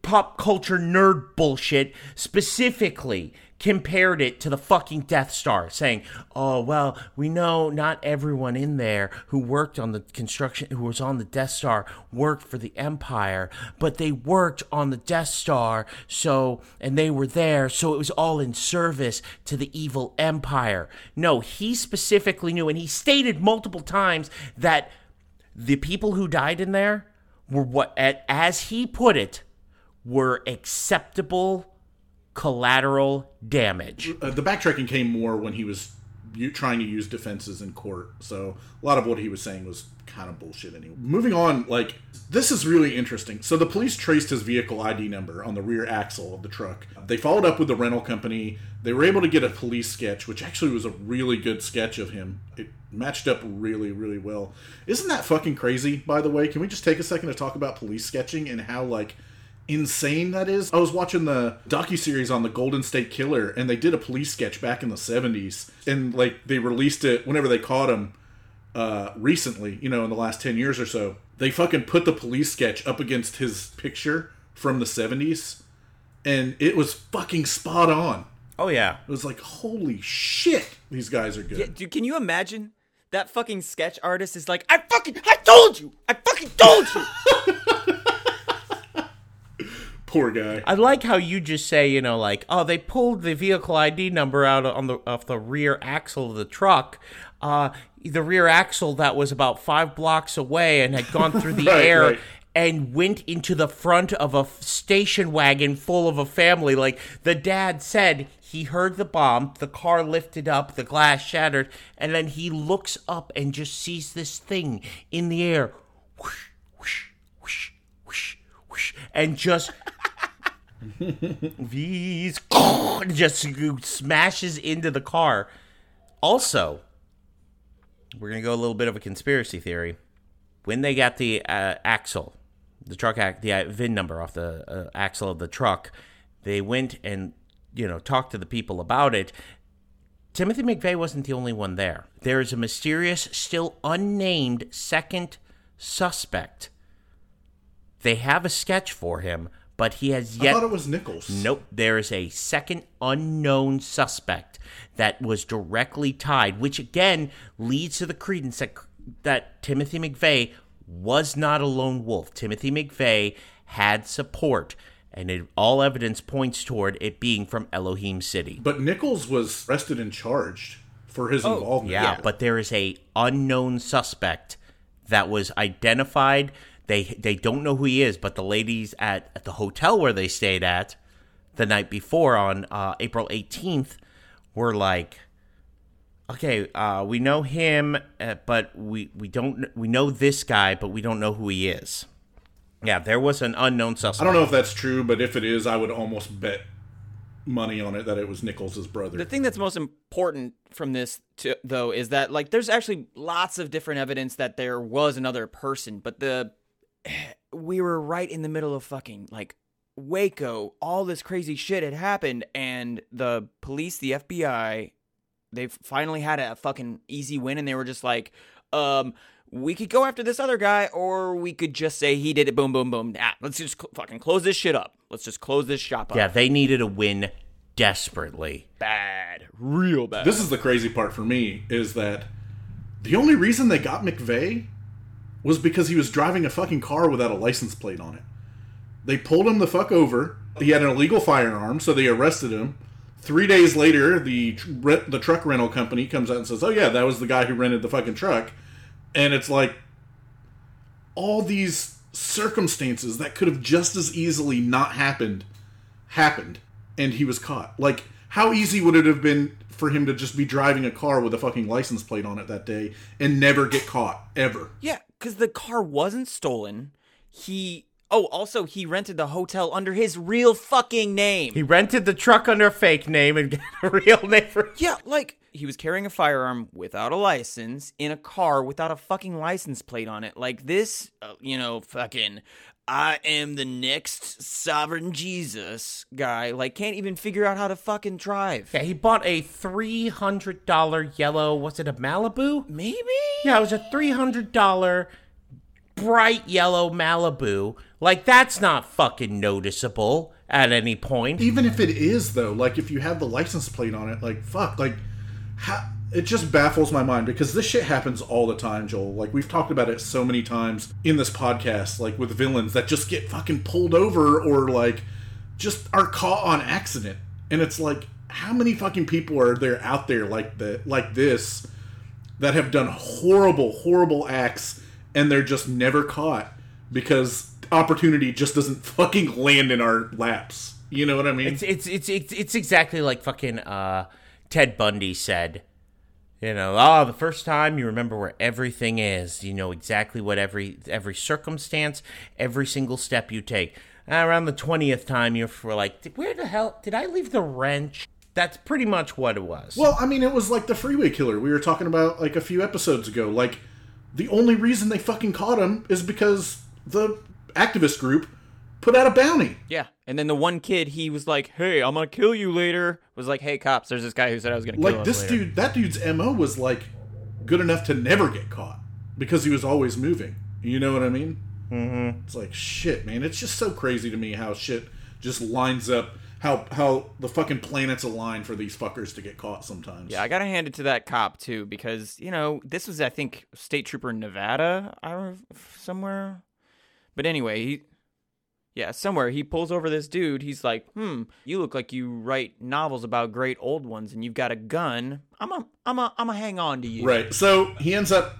pop culture nerd bullshit, specifically compared it to the fucking Death Star, saying, oh, well, we know not everyone in there who worked on the construction, who was on the Death Star, worked for the Empire, but they worked on the Death Star, so, and they were there, so it was all in service to the evil Empire. No, he specifically knew, and he stated multiple times that the people who died in there were what, as he put it, were acceptable collateral damage. uh, the backtracking came more when he was trying to use defenses in court. So a lot of what he was saying was kind of bullshit anyway. Moving on, like this is really interesting. So the police traced his vehicle ID number on the rear axle of the truck. They followed up with the rental company. They were able to get a police sketch, which actually was a really good sketch of him. It matched up really, really well. Isn't that fucking crazy? By the way, can we just take a second to talk about police sketching and how like insane that is. I was watching the docu-series on the Golden State Killer and they did a police sketch back in the 70s and like they released it whenever they caught him uh recently, you know, in the last 10 years or so. They fucking put the police sketch up against his picture from the 70s and it was fucking spot on. Oh, yeah. It was like, holy shit, these guys are good. Yeah, dude, can you imagine? That fucking sketch artist is like, I fucking, I told you, I fucking told you. [LAUGHS] Poor guy. I like how you just say, you know, like, oh, they pulled the vehicle ID number out on the off the rear axle of the truck. Uh, the rear axle that was about five blocks away and had gone through [LAUGHS] the Right, air right. and went into the front of a f- station wagon full of a family. Like the dad said, he heard the bomb, the car lifted up, the glass shattered, and then he looks up and just sees this thing in the air, whoosh, whoosh, whoosh, whoosh, whoosh, and just [LAUGHS] V's [LAUGHS] just smashes into the car. Also, we're gonna go a little bit of a conspiracy theory. When they got the uh, axle, the truck act, the uh, VIN number off the uh, axle of the truck, they went and you know talked to the people about it. Timothy McVeigh wasn't the only one there. There is a mysterious, still unnamed second suspect. They have a sketch for him, but he has yet. I yet thought it was Nichols. Nope. There is a second unknown suspect that was directly tied, which again leads to the credence that, that Timothy McVeigh was not a lone wolf. Timothy McVeigh had support, and it, all evidence points toward it being from Elohim City. But Nichols was arrested and charged for his oh, involvement. Oh, Yeah, but there is a unknown suspect that was identified. They they don't know who he is, but the ladies at, at the hotel where they stayed at the night before on uh, April 18th were like, okay, uh, we know him, uh, but we we don't we know this guy, but we don't know who he is. Yeah, there was an unknown suspect. I don't know if that's true, but if it is, I would almost bet money on it that it was Nichols' brother. The thing that's most important from this, to, though, is that like there's actually lots of different evidence that there was another person, but the [SIGHS] we were right in the middle of fucking like Waco. All this crazy shit had happened, and the police, the FBI, they finally had a fucking easy win, and they were just like, um. We could go after this other guy, or we could just say he did it. Boom, boom, boom. Ah, let's just cl- fucking close this shit up. Let's just close this shop up. Yeah, they needed a win desperately. bad, real bad. this is the crazy part for me is that the only reason they got McVeigh was because he was driving a fucking car without a license plate on it. They pulled him the fuck over. He had an illegal firearm, so they arrested him. Three days later, the the truck rental company comes out and says, "Oh yeah, that was the guy who rented the fucking truck," and it's like all these circumstances that could have just as easily not happened happened and he was caught. Like, how easy would it have been for him to just be driving a car with a fucking license plate on it that day and never get caught ever? Yeah, because the car wasn't stolen. He. Oh, also, he rented the hotel under his real fucking name. He rented the truck under a fake name and [LAUGHS] got a real name for yeah, like, he was carrying a firearm without a license in a car without a fucking license plate on it. Like, this, uh, you know, fucking. I am the next sovereign Jesus guy. Like, can't even figure out how to fucking drive. Yeah, he bought a three hundred dollar yellow. Was it a Malibu? Maybe? Yeah, it was a three hundred dollar bright yellow Malibu. Like that's not fucking noticeable at any point. Even if it is though, like if you have the license plate on it, like fuck, like how it just baffles my mind because this shit happens all the time, Joel. Like we've talked about it so many times in this podcast, like with villains that just get fucking pulled over or like just are caught on accident. And it's like how many fucking people are there out there like the like this that have done horrible, horrible acts and they're just never caught because opportunity just doesn't [LAUGHS] fucking land in our laps. You know what I mean? It's it's it's it's, it's exactly like fucking uh, Ted Bundy said. You know, oh, the first time you remember where everything is. You know exactly what every every circumstance, every single step you take. Ah, around the twentieth time, you're like, where the hell did I leave the wrench? That's pretty much what it was. Well, I mean, it was like the freeway killer we were talking about like a few episodes ago. Like, the only reason they fucking caught him is because the activist group put out a bounty. Yeah. And then the one kid, he was like, hey, I'm going to kill you later. Was like, hey, cops, there's this guy who said I was going to kill Like this later. dude, that dude's mo was like good enough to never get caught because he was always moving. You know what I mean? Mm-hmm. It's like shit, man. It's just so crazy to me how shit just lines up. How how the fucking planets align for these fuckers to get caught sometimes. Yeah, I gotta hand it to that cop too because you know this was I think state trooper in Nevada, I don't know, somewhere. But anyway, he, yeah, somewhere he pulls over this dude. He's like, "Hmm, you look like you write novels about great old ones, and you've got a gun. I'm a, I'm a, I'm a hang on to you." Right. So he ends up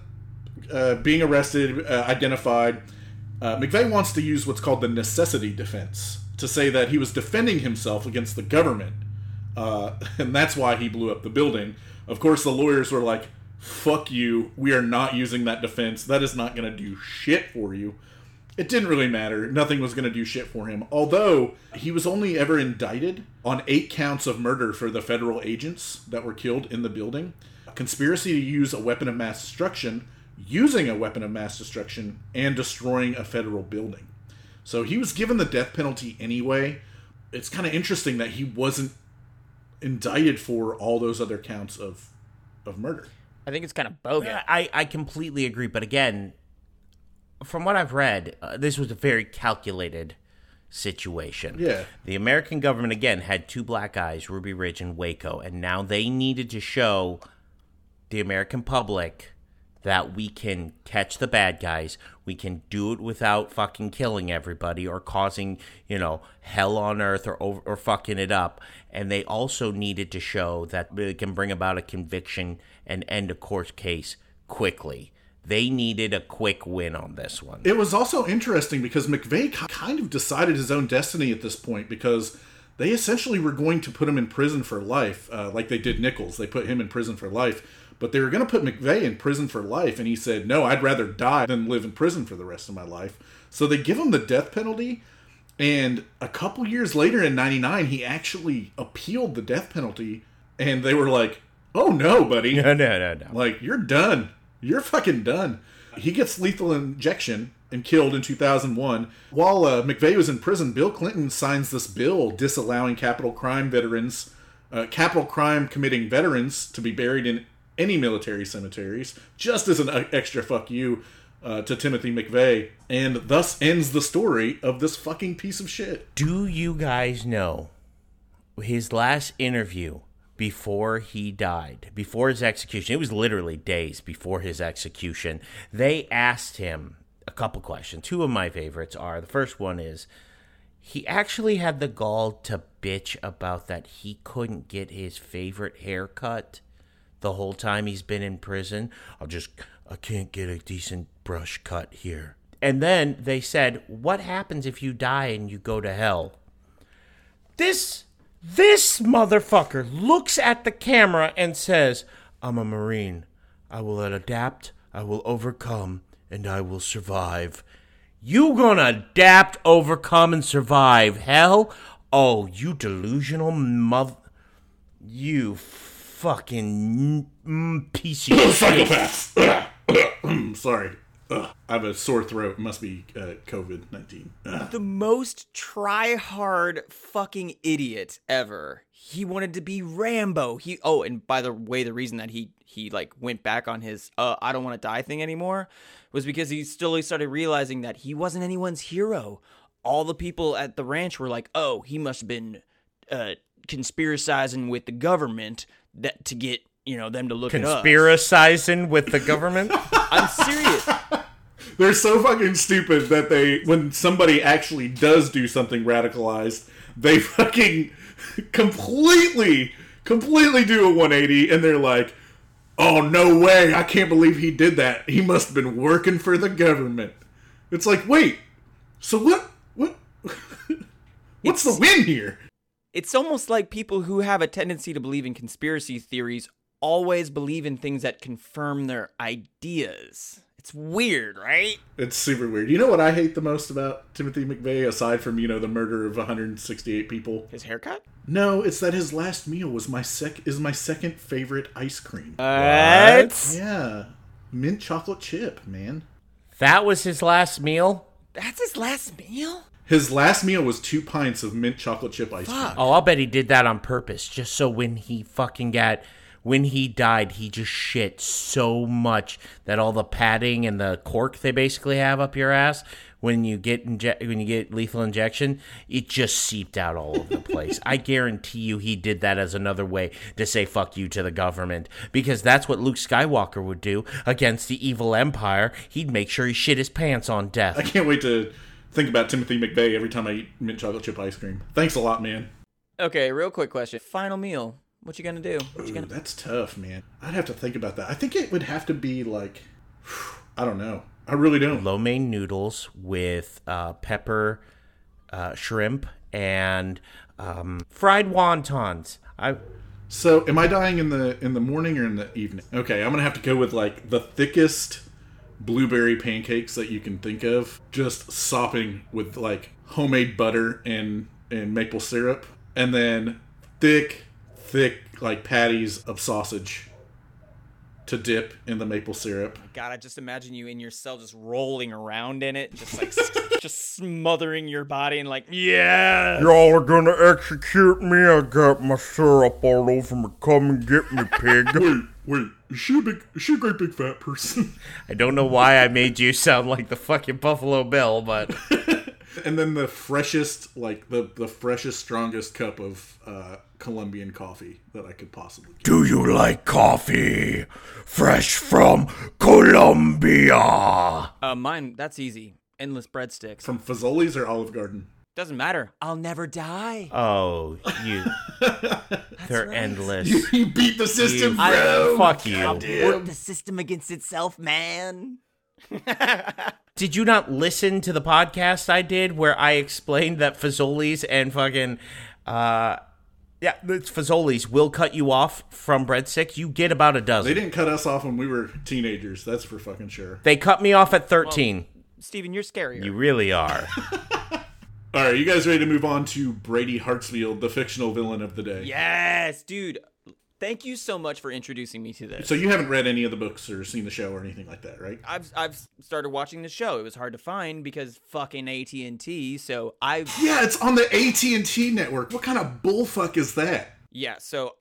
uh, being arrested, uh, identified. Uh, McVeigh wants to use what's called the necessity defense to say that he was defending himself against the government, uh, [LAUGHS] and that's why he blew up the building. Of course, the lawyers were like, "Fuck you! We are not using that defense. That is not going to do shit for you." It didn't really matter. Nothing was going to do shit for him. Although he was only ever indicted on eight counts of murder for the federal agents that were killed in the building, conspiracy to use a weapon of mass destruction, using a weapon of mass destruction, and destroying a federal building. So he was given the death penalty anyway. It's kind of interesting that he wasn't indicted for all those other counts of of murder. I think it's kind of bogus. I, I completely agree, but again, from what I've read, uh, this was a very calculated situation. Yeah. The American government, again, had two black guys, Ruby Ridge and Waco, and now they needed to show the American public that we can catch the bad guys. We can do it without fucking killing everybody or causing, you know, hell on earth or over, or fucking it up. And they also needed to show that they can bring about a conviction and end a court case quickly. They needed a quick win on this one. It was also interesting because McVeigh kind of decided his own destiny at this point because they essentially were going to put him in prison for life, uh, like they did Nichols. They put him in prison for life, but they were going to put McVeigh in prison for life, and he said, "No, I'd rather die than live in prison for the rest of my life." So they give him the death penalty, and a couple years later, in '99, he actually appealed the death penalty, and they were like, "Oh no, buddy!" [LAUGHS] no, no, no, no. Like, you're done. You're fucking done. He gets lethal injection and killed in 2001. While uh, McVeigh was in prison, Bill Clinton signs this bill disallowing capital crime veterans, uh, capital crime committing veterans to be buried in any military cemeteries, just as an uh, extra fuck you uh, to Timothy McVeigh. And thus ends the story of this fucking piece of shit. Do you guys know his last interview before he died, before his execution? It was literally days before his execution. They asked him a couple questions. Two of my favorites are the first one is he actually had the gall to bitch about that he couldn't get his favorite haircut the whole time he's been in prison. I'll just, I can't get a decent brush cut here. And then they said, What happens if you die and you go to hell? This this motherfucker looks at the camera and says, I'm a Marine. I will adapt, I will overcome, and I will survive. You gonna adapt, overcome, and survive hell? Oh, you delusional mother. You fucking mm, piece of shit. Psychopaths. Sorry. Ugh. I have a sore throat. It must be uh, COVID 19. the most try hard fucking idiot ever. He wanted to be Rambo. He oh, and by the way, the reason that he he like went back on his uh I don't want to die thing anymore was because he slowly started realizing that he wasn't anyone's hero. All the people at the ranch were like, "Oh, he must have been uh conspiracizing with the government that to get, you know, them to look at us." Conspiracizing with the government? [LAUGHS] I'm serious. They're so fucking stupid that they, when somebody actually does do something radicalized, they [LAUGHS] fucking completely, completely do a 180 and they're like, oh, no way. I can't believe he did that. He must have been working for the government. It's like, wait, so what, what, [LAUGHS] what's the win here? it's almost like people who have a tendency to believe in conspiracy theories always believe in things that confirm their ideas. It's weird, right? It's super weird. You know what I hate the most about Timothy McVeigh, aside from, you know, the murder of 168 people? His haircut? No, it's that his last meal was my sec is my second favorite ice cream. What? yeah, mint chocolate chip, man. that was his last meal? That's his last meal? His last meal was two pints of mint chocolate chip ice cream. Oh, I'll bet he did that on purpose, just so when he fucking got when he died, he just shit so much that all the padding and the cork they basically have up your ass when you get inje- when you get lethal injection, it just seeped out all over the place. I guarantee you, he did that as another way to say "fuck you" to the government because that's what Luke Skywalker would do against the evil Empire. He'd make sure he shit his pants on death. I can't wait to think about Timothy McVeigh every time I eat mint chocolate chip ice cream. Thanks a lot, man. Okay, real quick question. Final meal. What you gonna do? What you Ooh, gonna that's tough, man. I'd have to think about that. I think it would have to be like, [SIGHS] I don't know. I really don't. lo mein noodles with uh, pepper, uh, shrimp, and um, fried wontons. I So, am I dying in the in the morning or in the evening? Okay, I'm gonna have to go with like the thickest blueberry pancakes that you can think of, just sopping with like homemade butter and and maple syrup, and then thick, thick like patties of sausage to dip in the maple syrup. God, I just imagine you in your cell just rolling around in it, just like s- [LAUGHS] just smothering your body and like, yeah. Y'all are gonna execute me. I got my syrup all over me. Come and get me, pig. [LAUGHS] Wait, wait, is she a big, is she a great big fat person? [LAUGHS] I don't know why I made you sound like the fucking Buffalo Bill, but and then the freshest, like the the freshest, strongest cup of uh, Colombian coffee that I could possibly. get. Do you like coffee? Fresh from Colombia. Uh, mine, that's easy. Endless breadsticks. From Fazoli's or Olive Garden. Doesn't matter. I'll never die. oh, you. [LAUGHS] They're endless. you beat the system, You- bro. Fuck you. Work the system against itself, man. [LAUGHS] Did you not listen to the podcast I did where I explained that Fazoli's and fucking uh yeah, it's Fazoli's will cut you off from breadsticks. You get about a dozen. They didn't cut us off when we were teenagers. That's for fucking sure. They cut me off at 13. Steven, you're scarier. you really are. [LAUGHS] All right, you guys ready to move on to Brady Hartsfield, the fictional villain of the day? yes, dude. Thank you so much for introducing me to this. So you haven't read any of the books or seen the show or anything like that, right? I've I've started watching the show. It was hard to find because fucking AT and T. So I Yeah, it's on the AT and T network. What kind of bullfuck is that? yeah. So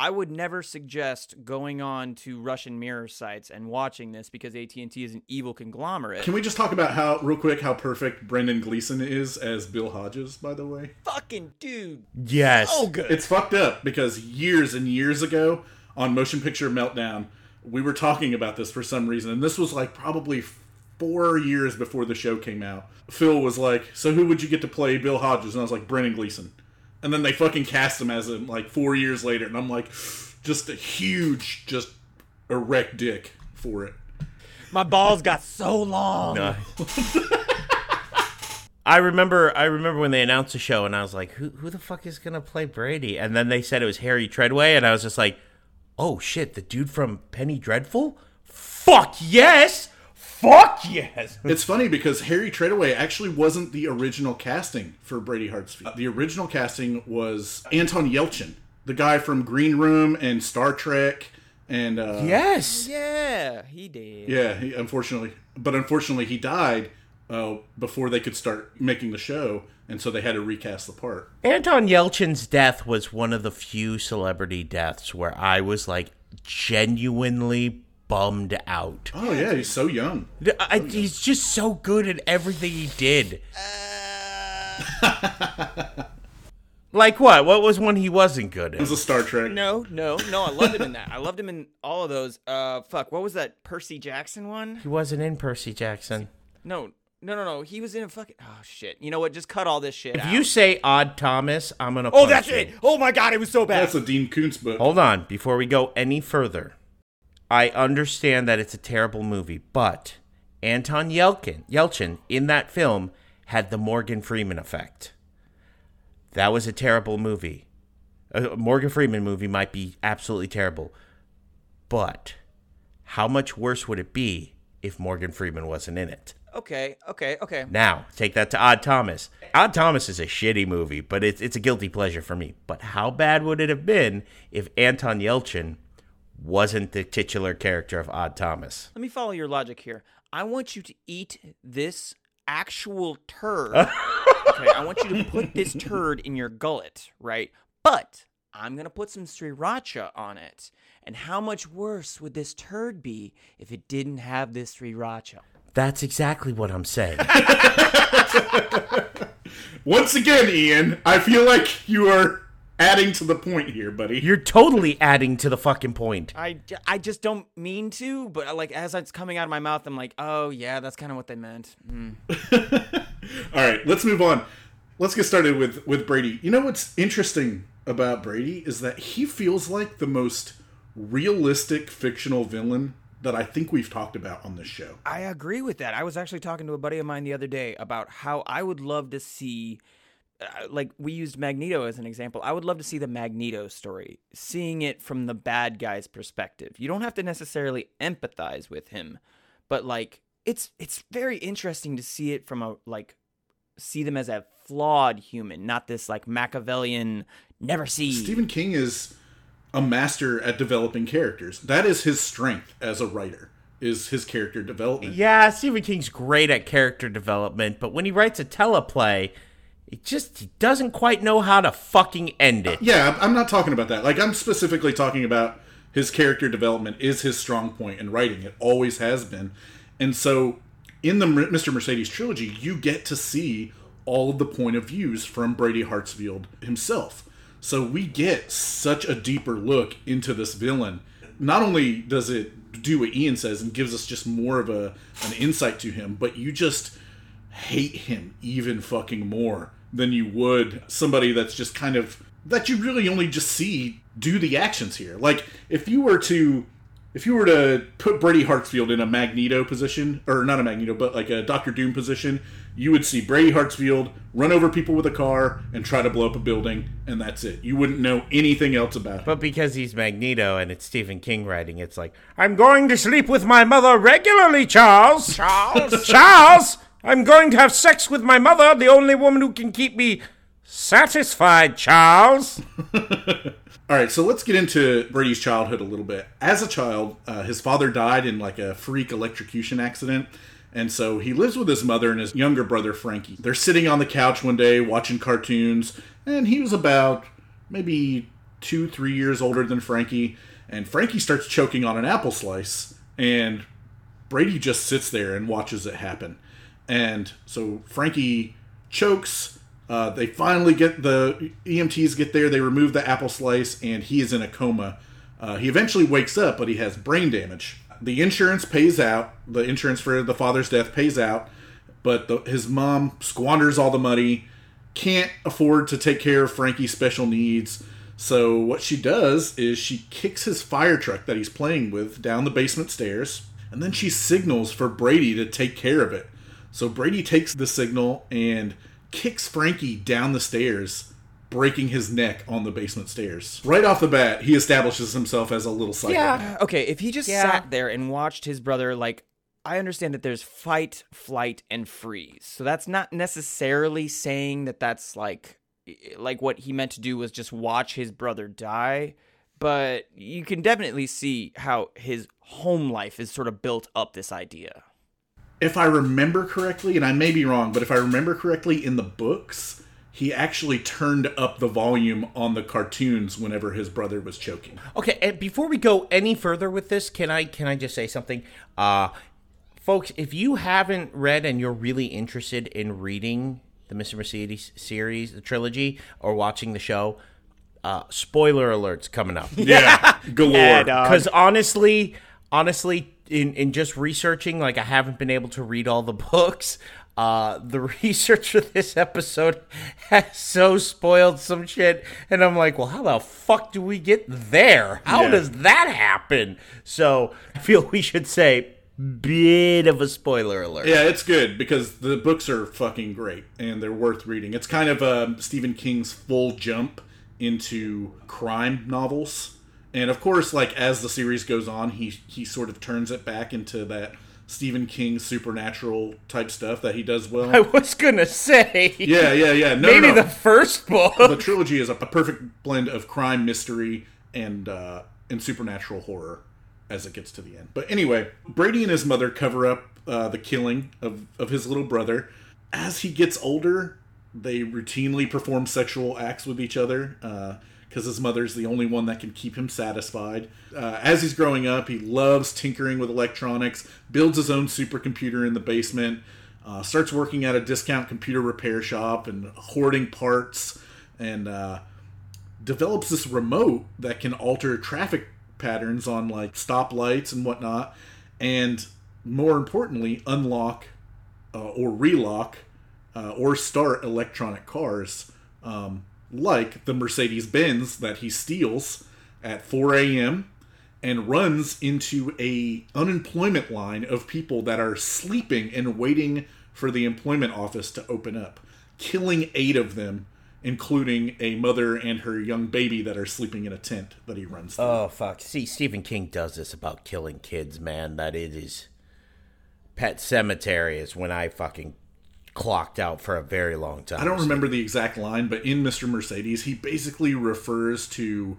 I would never suggest going on to Russian mirror sites and watching this because AT and T is an evil conglomerate. Can we just talk about how, real quick, how perfect Brendan Gleeson is as Bill Hodges? By the way, fucking dude, Yes. so good. it's fucked up because years and years ago on Motion Picture Meltdown, we were talking about this for some reason, and this was like probably four years before the show came out. Phil was like, "So who would you get to play Bill Hodges?" And I was like, "Brendan Gleeson." And then they fucking cast him as him like four years later, and I'm like, just a huge, just erect dick for it. My balls got so long. [LAUGHS] I remember I remember when they announced the show and I was like, who who the fuck is gonna play Brady? And then they said it was Harry Treadaway and I was just like, oh shit, the dude from Penny Dreadful? Fuck yes! Fuck yes! It's funny because Harry Treadaway actually wasn't the original casting for Brady Hartsfield. The original casting was Anton Yelchin, the guy from Green Room and Star Trek, and uh, Yes! Yeah, he did. yeah, he, unfortunately, but unfortunately, he died uh, before they could start making the show, and so they had to recast the part. Anton Yelchin's death was one of the few celebrity deaths where I was like genuinely bummed out. Oh yeah, he's so young. I, he's just so good at everything he did. [LAUGHS] like what? What was one he wasn't good at? It was a Star Trek. No, no, no. I loved him in that. I loved him in all of those. Uh, fuck. What was that Percy Jackson one? He wasn't in Percy Jackson. No, no, no, no. He was in a fucking. Oh shit. You know what? Just cut all this shit If out. you say Odd Thomas, I'm gonna. oh, punch that's you. it. Oh my god, it was so bad. That's a Dean Koontz book. Hold on, before we go any further. I understand that it's a terrible movie, but Anton Yelkin, Yelchin in that film had the Morgan Freeman effect. That was a terrible movie. A Morgan Freeman movie might be absolutely terrible, but how much worse would it be if Morgan Freeman wasn't in it? Okay, okay, okay. Now, take that to Odd Thomas. Odd Thomas is a shitty movie, but it's it's a guilty pleasure for me. But how bad would it have been if Anton Yelchin wasn't the titular character of Odd Thomas? Let me follow your logic here. I want you to eat this actual turd. [LAUGHS] okay, I want you to put this turd in your gullet, right? But I'm gonna put some sriracha on it. And how much worse would this turd be if it didn't have this sriracha? That's exactly what I'm saying. [LAUGHS] Once again, Ian, I feel like you are adding to the point here, buddy. You're totally adding to the fucking point. I, I just don't mean to, but like as it's coming out of my mouth, I'm like, oh yeah, that's kind of what they meant. Hmm. [LAUGHS] All right, let's move on. Let's get started with with Brady. You know what's interesting about Brady is that he feels like the most realistic fictional villain that I think we've talked about on this show. I agree with that. I was actually talking to a buddy of mine the other day about how I would love to see, uh, Uh, like, we used Magneto as an example. I would love to see the Magneto story, seeing it from the bad guy's perspective. You don't have to necessarily empathize with him, but like it's it's very interesting to see it from a like see them as a flawed human, not this like Machiavellian never see. Stephen King is a master at developing characters. That is his strength as a writer. Is his character development. Yeah, Stephen King's great at character development, but when he writes a teleplay, it just he doesn't quite know how to fucking end it. Yeah, I'm not talking about that. Like I'm specifically talking about his character development is his strong point in writing. It always has been. And so in the Mr. Mercedes trilogy, you get to see all of the point of views from Brady Hartsfield himself. So we get such a deeper look into this villain. Not only does it do what Ian says and gives us just more of a an insight to him, but you just hate him even fucking more than you would somebody that's just kind of that you really only just see do the actions here. Like if you were to if you were to put Brady Hartsfield in a Magneto position, or not a Magneto, but like a Doctor Doom position, you would see Brady Hartsfield run over people with a car and try to blow up a building, and that's it. You wouldn't know anything else about him. But because he's Magneto and it's Stephen King writing, it's like, I'm going to sleep with my mother regularly, Charles. Charles? [LAUGHS] Charles! I'm going to have sex with my mother, the only woman who can keep me satisfied, Charles. [LAUGHS] All right, so let's get into Brady's childhood a little bit. As a child, uh, his father died in like a freak electrocution accident, and so he lives with his mother and his younger brother Frankie. They're sitting on the couch one day watching cartoons, and he was about maybe two, three years older than Frankie. And Frankie starts choking on an apple slice, and Brady just sits there and watches it happen. And so Frankie chokes. Uh, they finally get the EMTs get there. They remove the apple slice, and he is in a coma. Uh, he eventually wakes up, but he has brain damage. The insurance pays out. The insurance for the father's death pays out, but the, his mom squanders all the money. Can't afford to take care of Frankie's special needs. So what she does is she kicks his fire truck that he's playing with down the basement stairs, and then she signals for Brady to take care of it. So Brady takes the signal and kicks Frankie down the stairs, breaking his neck on the basement stairs. Right off the bat, he establishes himself as a little psychopath. Okay, if he just Yeah. sat there and watched his brother, like, I understand that there's fight, flight, and freeze. So that's not necessarily saying that that's like, like what he meant to do was just watch his brother die. But you can definitely see how his home life is sort of built up this idea. If I remember correctly, and I may be wrong, but if I remember correctly, in the books, he actually turned up the volume on the cartoons whenever his brother was choking. Okay, and before we go any further with this, can I can I just say something? Uh folks, if you haven't read and you're really interested in reading the Mr. Mercedes series, the trilogy, or watching the show, uh spoiler alerts coming up. Yeah, [LAUGHS] galore. Because honestly, honestly, in in just researching, like I haven't been able to read all the books. Uh, the [LAUGHS] research for this episode has so spoiled some shit, and I'm like, well, how the fuck do we get there? How Yeah. does that happen? So I feel we should say bit of a spoiler alert. Yeah, it's good because the books are fucking great and they're worth reading. It's kind of um, Stephen King's full jump into crime novels, and of course, like as the series goes on, he he sort of turns it back into that Stephen King supernatural type stuff that he does well. [LAUGHS] I was gonna say, yeah, yeah, yeah. No, maybe no, the first book. the trilogy is a, perfect blend of crime, mystery, and uh, and supernatural horror as it gets to the end. But anyway, Brady and his mother cover up uh, the killing of of his little brother. As he gets older, they routinely perform sexual acts with each other. Because his mother's the only one that can keep him satisfied. Uh, as he's growing up, he loves tinkering with electronics, builds his own supercomputer in the basement, uh, starts working at a discount computer repair shop and hoarding parts, and uh, develops this remote that can alter traffic patterns on like stoplights and whatnot, and more importantly, unlock uh, or relock uh, or start electronic cars, um, like the Mercedes Benz that he steals at 4 a.m. and runs into a unemployment line of people that are sleeping and waiting for the employment office to open up, killing eight of them, including a mother and her young baby that are sleeping in a tent that he runs through. Oh fuck! See, Stephen King does this about killing kids, man. That it is. Pet Sematary is when I fucking clocked out for a very long time. I don't remember the exact line, but in Mr. Mercedes, he basically refers to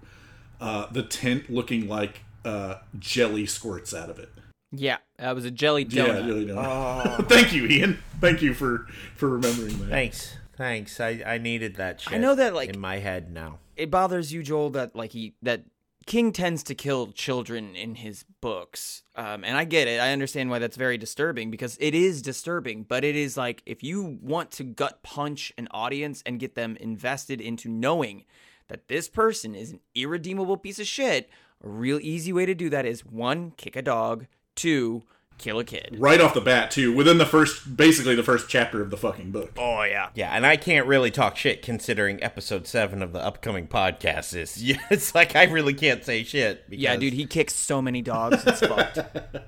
uh, the tent looking like uh, jelly squirts out of it. Yeah, that was a jelly Yeah, donut. really don't. [LAUGHS] Thank you, Ian. Thank you for for remembering that. Thanks. Thanks. I, I needed that shit. I know that, like- in my head now. it bothers you, Joel, that like he that King tends to kill children in his books, um, and I get it. I understand why that's very disturbing because it is disturbing. But it is like if you want to gut punch an audience and get them invested into knowing that this person is an irredeemable piece of shit, a real easy way to do that is one, kick a dog, two, kill a kid. Right off the bat, too, within the first, basically the first chapter of the fucking book. Oh yeah. Yeah, and I can't really talk shit considering episode seven of the upcoming podcast is. [LAUGHS] Yeah, it's like I really can't say shit. Because, Yeah, dude, he kicks so many dogs. It's fucked. [LAUGHS]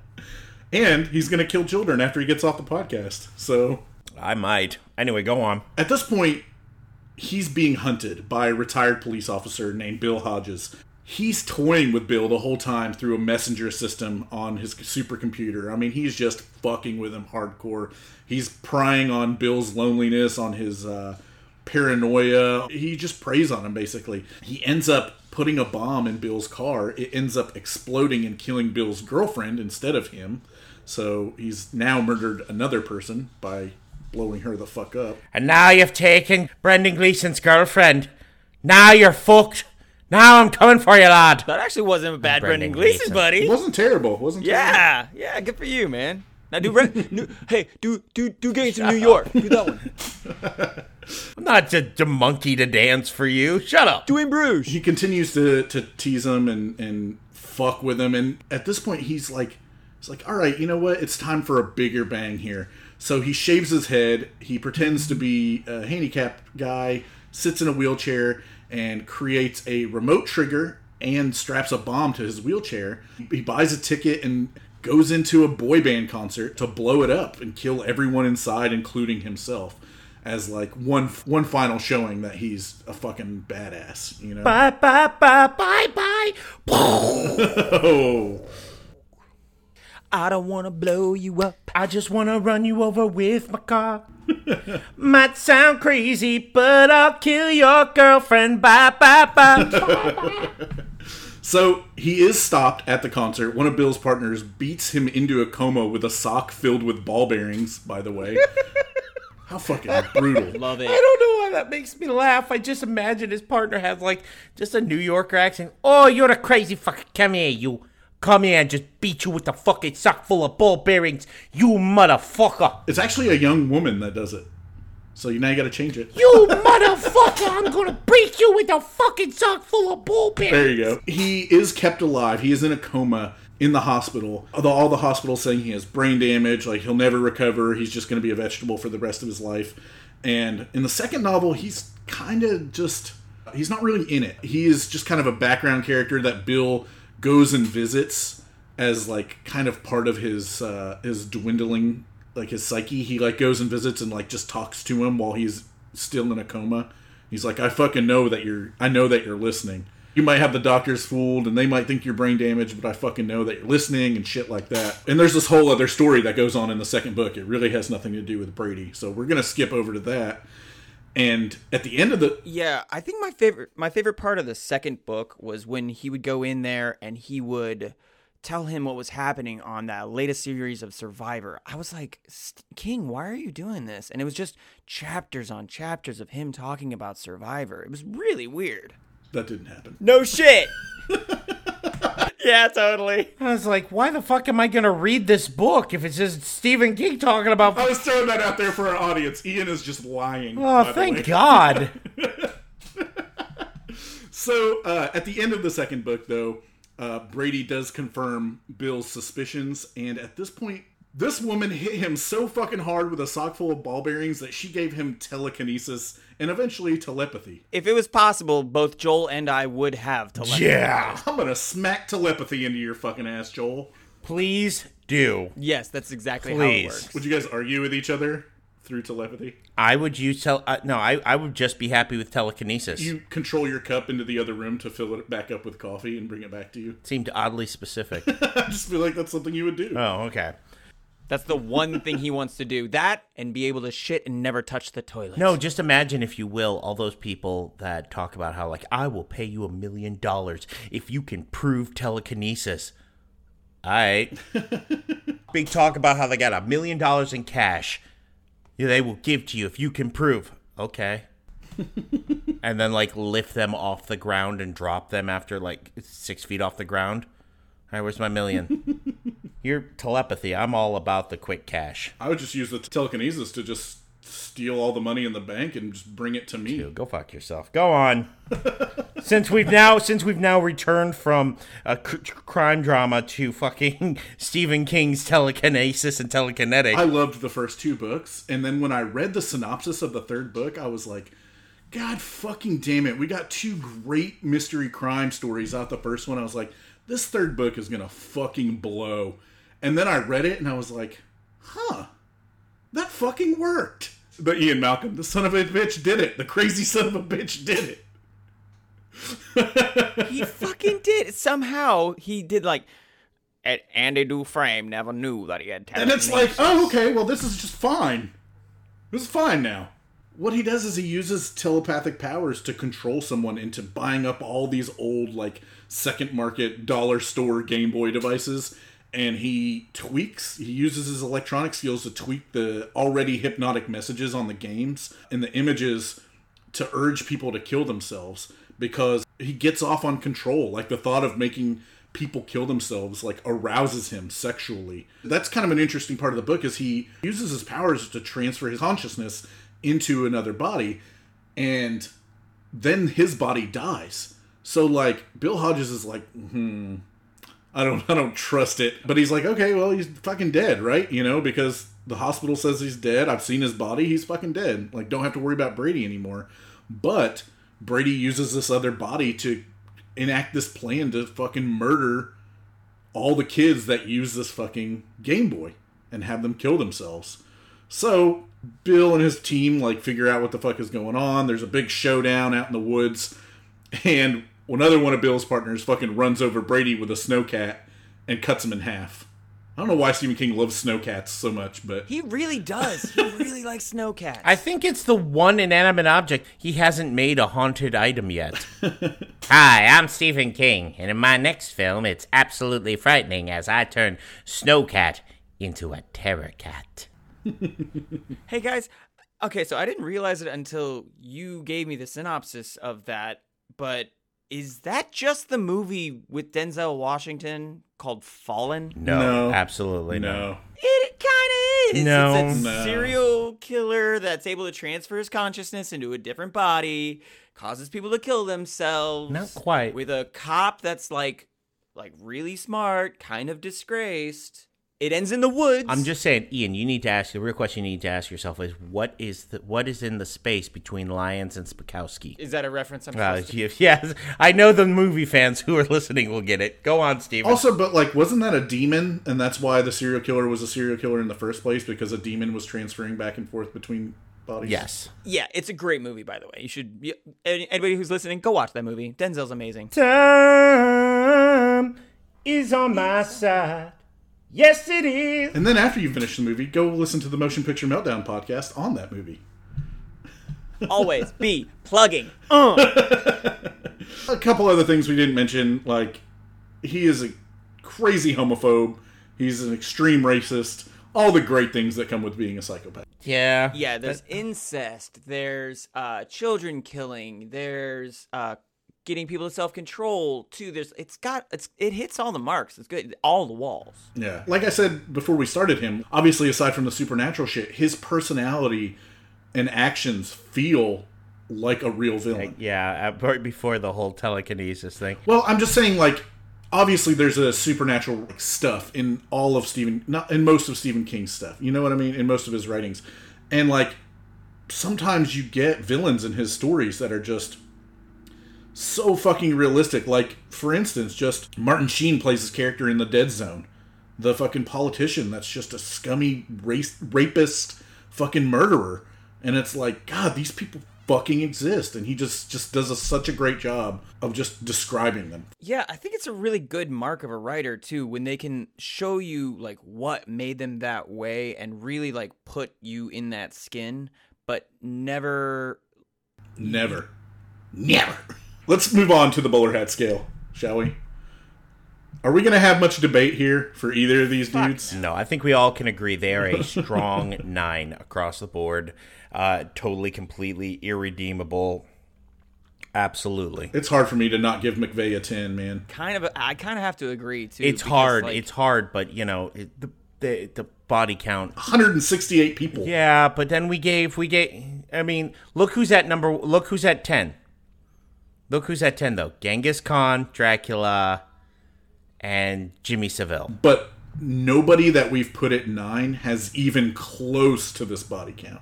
And he's going to kill children after he gets off the podcast. So I might. Anyway, go on. at this point, he's being hunted by a retired police officer named Bill Hodges. He's toying with Bill the whole time through a messenger system on his supercomputer. I mean, he's just fucking with him hardcore. He's prying on Bill's loneliness, on his uh, paranoia. He just preys on him, basically. He ends up putting a bomb in Bill's car. It ends up exploding and killing Bill's girlfriend instead of him. So he's now murdered another person by blowing her the fuck up. And now you've taken Brendan Gleeson's girlfriend. Now you're fucked. Now I'm coming for you, lad. that actually wasn't a bad Brendan Brendan Gleeson, Gleeson. buddy. It wasn't terrible. It wasn't terrible. Yeah, yeah, good for you, man. Now do Ren- [LAUGHS] new, hey, do do do gangs in New York. Do that one. [LAUGHS] I'm not the, the monkey to dance for you. Shut up. Do in Bruges. He continues to, to tease him and, and fuck with him. And at this point, he's like, he's like, all right, you know what? It's time for a bigger bang here. So he shaves his head. He pretends to be a handicapped guy, sits in a wheelchair, and creates a remote trigger and straps a bomb to his wheelchair. He buys a ticket and goes into a boy band concert to blow it up and kill everyone inside, including himself. As like one one final showing that he's a fucking badass, you know. Bye, bye, bye, bye, bye. Oh, [LAUGHS] I don't want to blow you up. I just want to run you over with my car. Might sound crazy, but I'll kill your girlfriend. Bye, bye, bye. [LAUGHS] so he is stopped at the concert. One of Bill's partners beats him into a coma with a sock filled with ball bearings. By the way, [LAUGHS] how fucking brutal! Love it. I don't know why that makes me laugh. I just imagine his partner has like just a New Yorker accent. Oh, you're a crazy fucker. Come here, you. Come here and just beat you with the fucking sock full of ball bearings, you motherfucker. It's actually a young woman that does it. So you now you got to change it. You [LAUGHS] motherfucker, I'm gonna beat you with a fucking sock full of ball bearings. There you go. He is kept alive. He is in a coma in the hospital. Although all the hospitals saying he has brain damage, like he'll never recover. He's just going to be a vegetable for the rest of his life. And in the second novel, he's kind of just he's not really in it. He is just kind of a background character that Bill goes and visits as like kind of part of his uh his dwindling like his psyche. He like goes and visits and like just talks to him while he's still in a coma. He's like, I fucking know that you're I know that you're listening. You might have the doctors fooled and they might think you're brain damaged, but I fucking know that you're listening and shit like that. And there's this whole other story that goes on in the second book. It really has nothing to do with Brady. So we're gonna skip over to that. And at the end of the Yeah, I think my favorite my favorite part of the second book was when he would go in there and he would tell him what was happening on that latest series of Survivor. I was like, King, why are you doing this? And it was just chapters on chapters of him talking about Survivor. It was really weird. that didn't happen. No shit. [LAUGHS] yeah, totally. I was like, why the fuck am I gonna read this book if it's just Stephen King talking about? I was throwing that out there for our audience. Ian is just lying. Oh, thank. God. [LAUGHS] So uh, at the end of the second book, though, uh, Brady does confirm Bill's suspicions, and at this point, this woman hit him so fucking hard with a sock full of ball bearings that she gave him telekinesis and eventually telepathy. If it was possible, both Joel and I would have telepathy. yeah. I'm gonna smack telepathy into your fucking ass, Joel. Please do. Yes, that's exactly how Please. it works. Would you guys argue with each other through telepathy? I would use tel. Uh, no, I, I would just be happy with telekinesis. You control your cup into the other room to fill it back up with coffee and bring it back to you. seemed oddly specific. [LAUGHS] I just feel like that's something you would do. oh, okay. That's the one thing he wants to do. That and be able to shit and never touch the toilet. No, just imagine, if you will, all those people that talk about how, like, I will pay you a million dollars if you can prove telekinesis. All right. [LAUGHS] Big talk about how they got a million dollars in cash. They will give to you if you can prove. Okay. [LAUGHS] and then, like, lift them off the ground and drop them after, like, six feet off the ground. All right, where's my million? [LAUGHS] Your telepathy. I'm all about the quick cash. I would just use the telekinesis to just steal all the money in the bank and just bring it to me. Dude, go fuck yourself. Go on. [LAUGHS] since we've now since we've now returned from a c- crime drama to fucking [LAUGHS] Stephen King's telekinesis and telekinetic. I loved the first two books, and then when I read the synopsis of the third book, I was like, God fucking damn it. We got two great mystery crime stories out the first one. I was like, this third book is gonna fucking blow. And then I read it and I was like, huh, that fucking worked. But Ian Malcolm, the son of a bitch, did it. The crazy son of a bitch did it. he fucking did. Somehow he did like. And Andy Dufresne never knew that he had And it's like, oh, okay, well, this is just fine. This is fine now. What he does is he uses telepathic powers to control someone into buying up all these old, like, second market dollar store Game Boy devices. And he tweaks, he uses his electronic skills to tweak the already hypnotic messages on the games and the images to urge people to kill themselves because he gets off on control. Like the thought of making people kill themselves like arouses him sexually. That's kind of an interesting part of the book is he uses his powers to transfer his consciousness into another body and then his body dies. So like Bill Hodges is like, hmm, I don't [LAUGHS] I don't trust it. But he's like, okay, well he's fucking dead, right? You know, because the hospital says he's dead. I've seen his body. He's fucking dead. Like don't have to worry about Brady anymore. But Brady uses this other body to enact this plan to fucking murder all the kids that use this fucking Game Boy and have them kill themselves. So Bill and his team like figure out what the fuck is going on. There's a big showdown out in the woods, and another one of Bill's partners fucking runs over Brady with a snowcat and cuts him in half. I don't know why Stephen King loves snowcats so much, but he really does. He really [LAUGHS] likes snowcats. I think it's the one inanimate object he hasn't made a haunted item yet. [LAUGHS] Hi, I'm Stephen King, and in my next film, it's absolutely frightening as I turn Snowcat into a terror cat. [LAUGHS] Hey guys, okay, so I didn't realize it until you gave me the synopsis of that, but is that just the movie with Denzel Washington called Fallen? No, No. absolutely no. no. It kind of is. No. it's a No. serial killer that's able to transfer his consciousness into a different body, causes people to kill themselves. Not quite. With a cop that's like, like really smart, kind of disgraced. It ends in the woods. I'm just saying, Ian. You need to ask the real question. You need to ask yourself is what is the what is in the space between Lions and Spakowski? Is that a reference? I'm Uh, supposed to? [LAUGHS] yes, yes, I know the movie fans who are listening will get it. Go on, Steven. Also, but like, wasn't that a demon, and that's why the serial killer was a serial killer in the first place because a demon was transferring back and forth between bodies. yes. Yeah, it's a great movie, by the way. You should. y- Anybody who's listening, go watch that movie. Denzel's amazing. Time is on my side. Yes, it is. And then after you finish the movie, go listen to the Motion Picture Meltdown podcast on that movie. [LAUGHS] Always be plugging. Uh. A couple other things we didn't mention, like he is a crazy homophobe. He's an extreme racist. All the great things that come with being a psychopath. Yeah. Yeah, there's incest. There's uh, children killing. There's uh, getting people to self control too. There's it's got it's it hits all the marks. It's good. All the walls. Yeah. Like I said before we started him, obviously aside from the supernatural shit, his personality and actions feel like a real villain. Yeah, uh, right before the whole telekinesis thing. Well, I'm just saying, like, obviously there's a supernatural stuff in all of Stephen, not in most of Stephen King's stuff. You know what I mean? In most of his writings, and like sometimes you get villains in his stories that are just so fucking realistic. Like, for instance, just Martin Sheen plays his character in the Dead Zone, the fucking politician that's just a scummy race rapist, fucking murderer. And it's like, God, these people fucking exist, and he just just does a, such a great job of just describing them. Yeah, I think it's a really good mark of a writer too when they can show you like what made them that way and really like put you in that skin, but never Never, never. [LAUGHS] Let's move on to the bowler hat scale, shall we? Are we going to have much debate here for either of these dudes? No, I think we all can agree they are a [LAUGHS] strong nine across the board. Uh, totally, completely irredeemable. Absolutely. It's hard for me to not give McVeigh a ten, man. kind of I kind of have to agree too. It's because, hard. like, it's hard, but you know it, the, the the body count. 168 people. Yeah, but then we gave we gave. I mean, look who's at number. Look who's at ten. Look who's at ten though. Genghis Khan, Dracula, and Jimmy Savile. But nobody that we've put at nine has even close to this body count.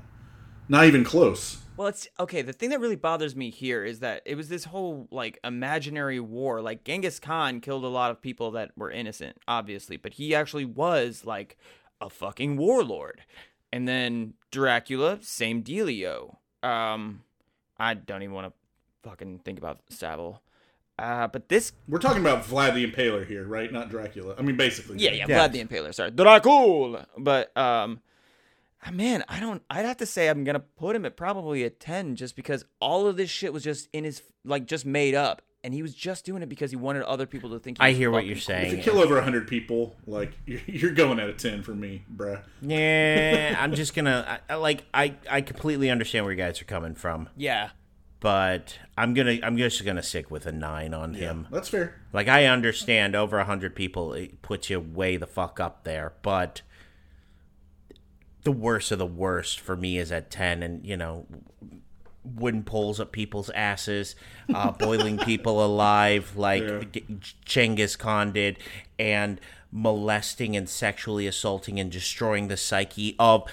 Not even close. Well, it's okay. The thing that really bothers me here is that it was this whole like imaginary war. Like Genghis Khan killed a lot of people that were innocent, obviously, but he actually was like a fucking warlord. And then Dracula, same dealio. Um, I don't even want to fucking think about Savile. Uh, but this, We're talking about Vlad the Impaler here, right? Not Dracula. I mean, basically. yeah, yeah, Yeah. Vlad the Impaler. Sorry, Dracula. But um, ah, man, I don't. I'd have to say I'm gonna put him at probably a ten, just because all of this shit was just in his like just made up, and he was just doing it because he wanted other people to think. He I hear what you're cool. If you kill over 100 people, like, [LAUGHS] you're, you're going at a 10 for me, bruh. Yeah, [LAUGHS] I'm just gonna I, I like I I completely understand where you guys are coming from, Yeah, but I'm gonna I'm just gonna stick with a nine on him. That's fair. Like I understand over a hundred people it puts you way the fuck up there, but the worst of the worst for me is at ten, and you know, wooden poles up people's asses, uh, [LAUGHS] boiling people alive like Yeah. Genghis Khan did, and molesting and sexually assaulting and destroying the psyche of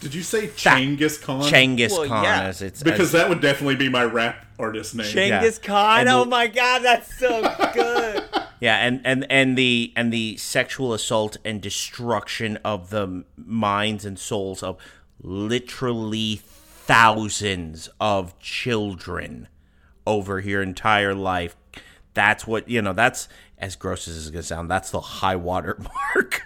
Did you say Genghis Khan? Genghis Well, Khan yeah. as it's because as- that would definitely be my rap artist name. Genghis Khan. And oh the- my god, that's so good. [LAUGHS] Yeah, and, and and the and the sexual assault and destruction of the minds and souls of literally thousands of children over your entire life. That's what you know. That's as gross as it's gonna sound. That's the high water [LAUGHS] mark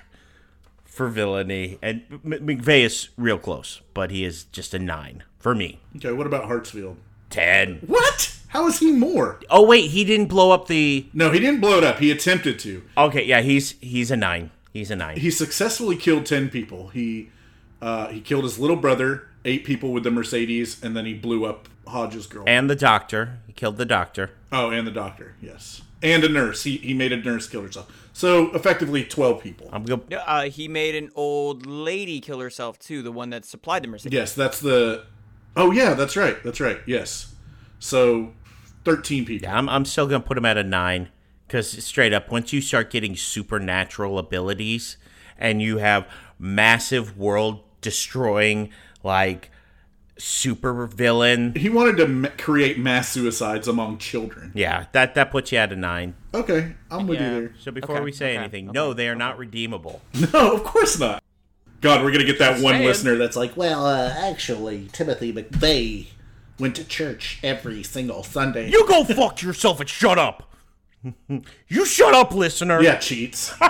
for villainy. And M- McVeigh is real close, but he is just a nine for me. Okay, what about Hartsfield? Ten. What? How is he more? Oh wait, he didn't blow up the. No, he didn't blow it up. He attempted to. Okay, yeah, he's he's a nine. He's a nine. He successfully killed 10 people. He uh, he killed his little brother, eight people with the Mercedes, and then he blew up Hodge's girl. and the doctor. He killed the doctor. oh, and the doctor, yes. And a nurse. He, he made a nurse kill herself. So, effectively, 12 people. I'm go- Uh, he made an old lady kill herself too, the one that supplied the Mercedes. Yes, that's the. Oh, yeah, that's right. That's right. Yes. So, 13 people. I'm I'm still gonna put him at a nine because straight up, once you start getting supernatural abilities and you have massive world destroying like super villain, He wanted to ma- create mass suicides among children. yeah, that that puts you at a nine. Okay, I'm with Yeah. you there. So before Okay, we say okay, anything, okay, no, they are not redeemable. [LAUGHS] No, of course not. God, we're gonna get that one saying. listener that's like, Well, uh, actually, Timothy McVeigh went to church every single Sunday. You go fuck yourself and shut up. [LAUGHS] you shut up, listener. yeah, cheats. [LAUGHS]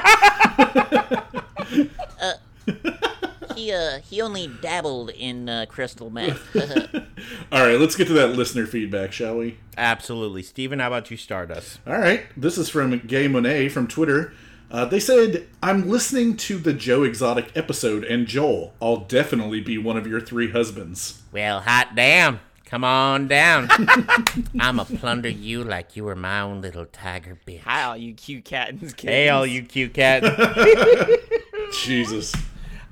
He uh he only dabbled in uh, crystal meth. [LAUGHS] [LAUGHS] All right, let's get to that listener feedback, shall we? Absolutely, Steven, How about you start us? All right, this is from Gay Monet from Twitter. Uh, they said, I'm listening to the Joe Exotic episode, and Joel, I'll definitely be one of your three husbands. Well, hot damn. Come on down. [LAUGHS] I'ma plunder you like you were my own little tiger bitch. Hi, all you cute kittens. Hey, all you cute cat. Jesus.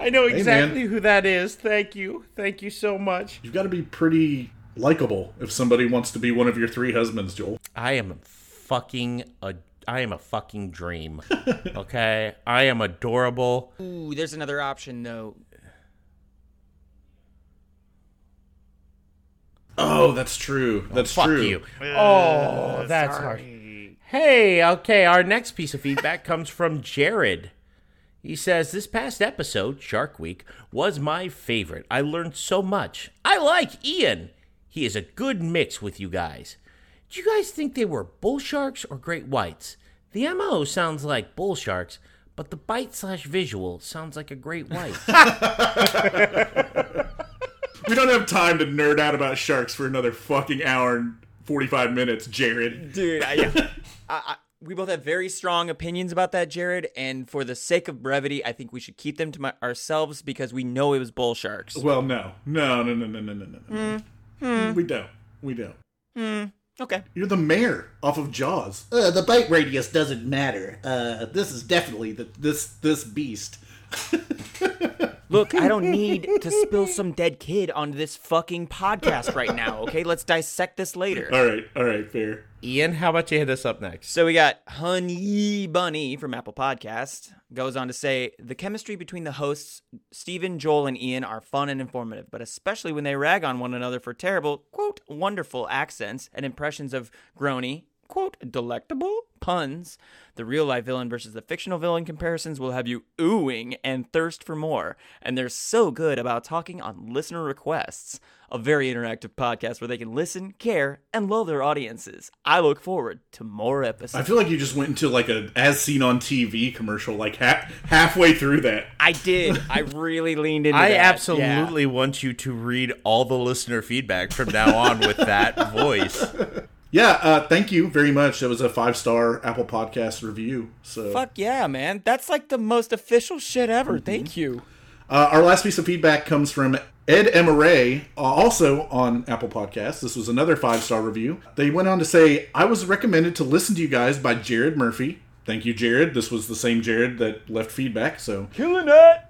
I know man. exactly who that is. Thank you. Thank you so much. You've got to be pretty likable if somebody wants to be one of your three husbands, Joel. I am fucking a I am a fucking dream. [LAUGHS] Okay? I am adorable. Ooh, there's another option though. Oh, that's true. Oh, that's Fuck true. you. Oh, that's harsh. Hey, okay, our next piece of feedback comes from Jared. He says, This past episode, Shark Week, was my favorite. I learned so much. I like Ian. He is a good mix with you guys. Do you guys think they were bull sharks or great whites? The MO sounds like bull sharks, but the bite slash visual sounds like a great white. [LAUGHS] We don't have time to nerd out about sharks for another fucking hour and 45 minutes, Jared. Dude, I, yeah. I, I, we both have very strong opinions about that, Jared. And for the sake of brevity, I think we should keep them to my, ourselves because we know it was bull sharks. Well, no. No, no, no, no, no, no, no. no. We don't. We don't. Okay. You're the mayor off of Jaws. Uh, the bite radius doesn't matter. Uh, this is definitely the, this this beast. [LAUGHS] Look, I don't need [LAUGHS] to spill some dead kid on this fucking podcast right now, okay? Let's dissect this later. All right, all right, fair. Ian, how about you hit us up next? So we got Honey Bunny from Apple Podcast goes on to say the chemistry between the hosts Stephen, Joel, and Ian are fun and informative, but especially when they rag on one another for terrible, quote, wonderful accents and impressions of Grony, quote, delectable puns. The real life villain versus the fictional villain comparisons will have you oohing and thirst for more. And they're so good about talking on listener requests. A very interactive podcast where they can listen, care, and love their audiences. I look forward to more episodes. I feel like you just went into like a as seen on TV commercial, like ha- halfway through that. I did. I really leaned into I that. absolutely want you to read all the listener feedback from now on with that [LAUGHS] voice. Yeah, uh, thank you very much. That was a five star Apple Podcast review. So Fuck yeah, man. That's like the most official shit ever. Thank you. Uh, our last piece of feedback comes from Ed Emery, uh, also on Apple Podcasts. This was another five star review. They went on to say, I was recommended to listen to you guys by Jared Murphy. Thank you, Jared. This was the same Jared that left feedback, so Killing it.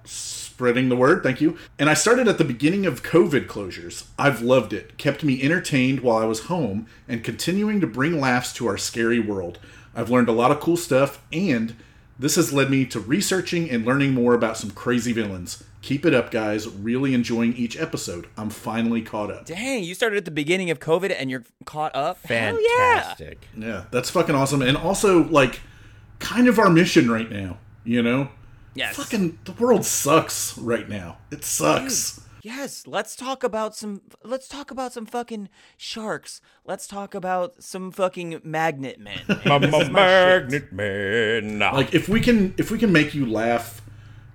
Spreading the word. Thank you. And I started at the beginning of COVID closures. I've loved it. Kept me entertained while I was home and continuing to bring laughs to our scary world. I've learned a lot of cool stuff, and this has led me to researching and learning more about some crazy villains. Keep it up, guys. Really enjoying each episode. I'm finally caught up. Dang, you started at the beginning of COVID and you're caught up? Hell yeah. Fantastic. Yeah, that's fucking awesome. And also, like, kind of our mission right now, you know? Yes. Fucking, the world sucks right now. It sucks. Yes, let's talk about some let's talk about some fucking sharks. Let's talk about some fucking magnet men. [LAUGHS] Magnet man. like if we can if we can make you laugh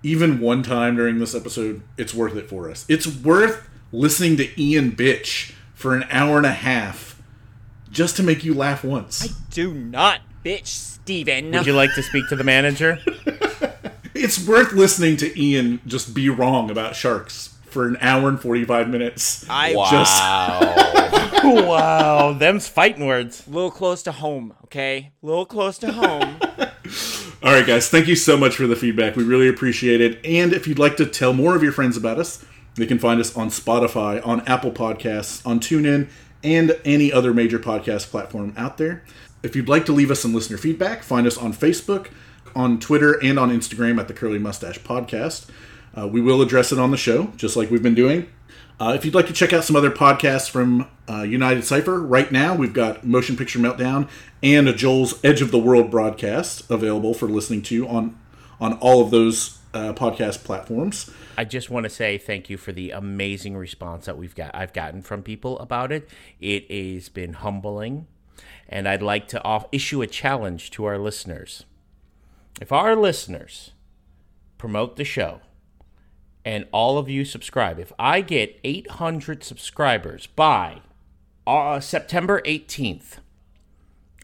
even one time during this episode it's worth it for us it's worth listening to ian bitch for an hour and a half just to make you laugh once I Do not bitch Steven. Would you like to speak to the manager? [LAUGHS] it's worth listening to ian just be wrong about sharks for an hour and 45 minutes I just [LAUGHS] wow, them's fighting words. a little close to home, okay? A little close to home. [LAUGHS] All right, guys, thank you so much for the feedback. We really appreciate it. And if you'd like to tell more of your friends about us, they can find us on Spotify, on Apple Podcasts, on TuneIn, and any other major podcast platform out there. If you'd like to leave us some listener feedback, find us on Facebook, on Twitter, and on Instagram at the Curly Mustache Podcast. Uh, we will address it on the show, just like we've been doing. Uh, if you'd like to check out some other podcasts from uh, United Cipher, right now we've got Motion Picture Meltdown and a Joel's Edge of the World broadcast available for listening to on on all of those uh, podcast platforms. I just want to say thank you for the amazing response that we've got. I've gotten from people about it. It has been humbling, and I'd like to off- issue a challenge to our listeners. If our listeners promote the show and all of you subscribe, if I get 800 subscribers by uh, September 18th,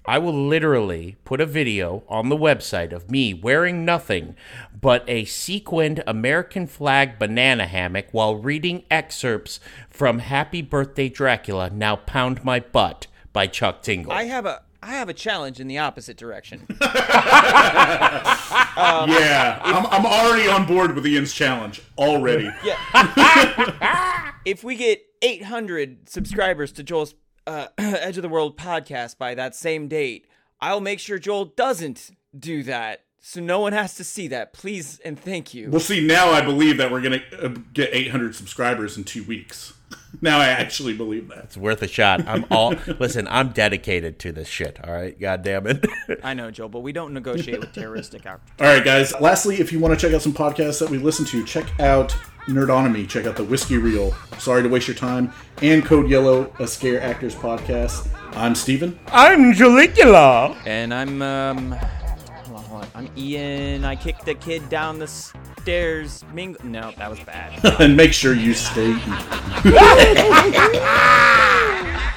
I will literally put a video on the website of me wearing nothing but a sequined American flag banana hammock while reading excerpts from Happy Birthday Dracula, Now Pound My Butt by Chuck Tingle. I have a I have a challenge in the opposite direction. [LAUGHS] yeah, I'm, I'm already on board with Ian's challenge already. [LAUGHS] [LAUGHS] if we get 800 subscribers to Joel's uh, [CLEARS THROAT] Edge of the World podcast by that same date, I'll make sure Joel doesn't do that. So no one has to see that. Please and thank you. We'll see, now I believe that we're gonna uh, get 800 subscribers in two weeks. [LAUGHS] Now I actually believe that. it's worth a shot. I'm all listen. I'm dedicated to this shit. All right, god damn it. [LAUGHS] I know, Joe, but we don't negotiate with terroristic out. All right, guys. Lastly, if you want to check out some podcasts that we listen to, check out Nerdonomy. Check out the Whiskey Reel. Sorry to waste your time. And Code Yellow, a Scare Actors podcast. I'm Steven. I'm Jalicula. And I'm um, hold on, hold on. I'm Ian. I kicked the kid down the stairs. Ming. No, that was bad. and [LAUGHS] make sure you stay. [LAUGHS]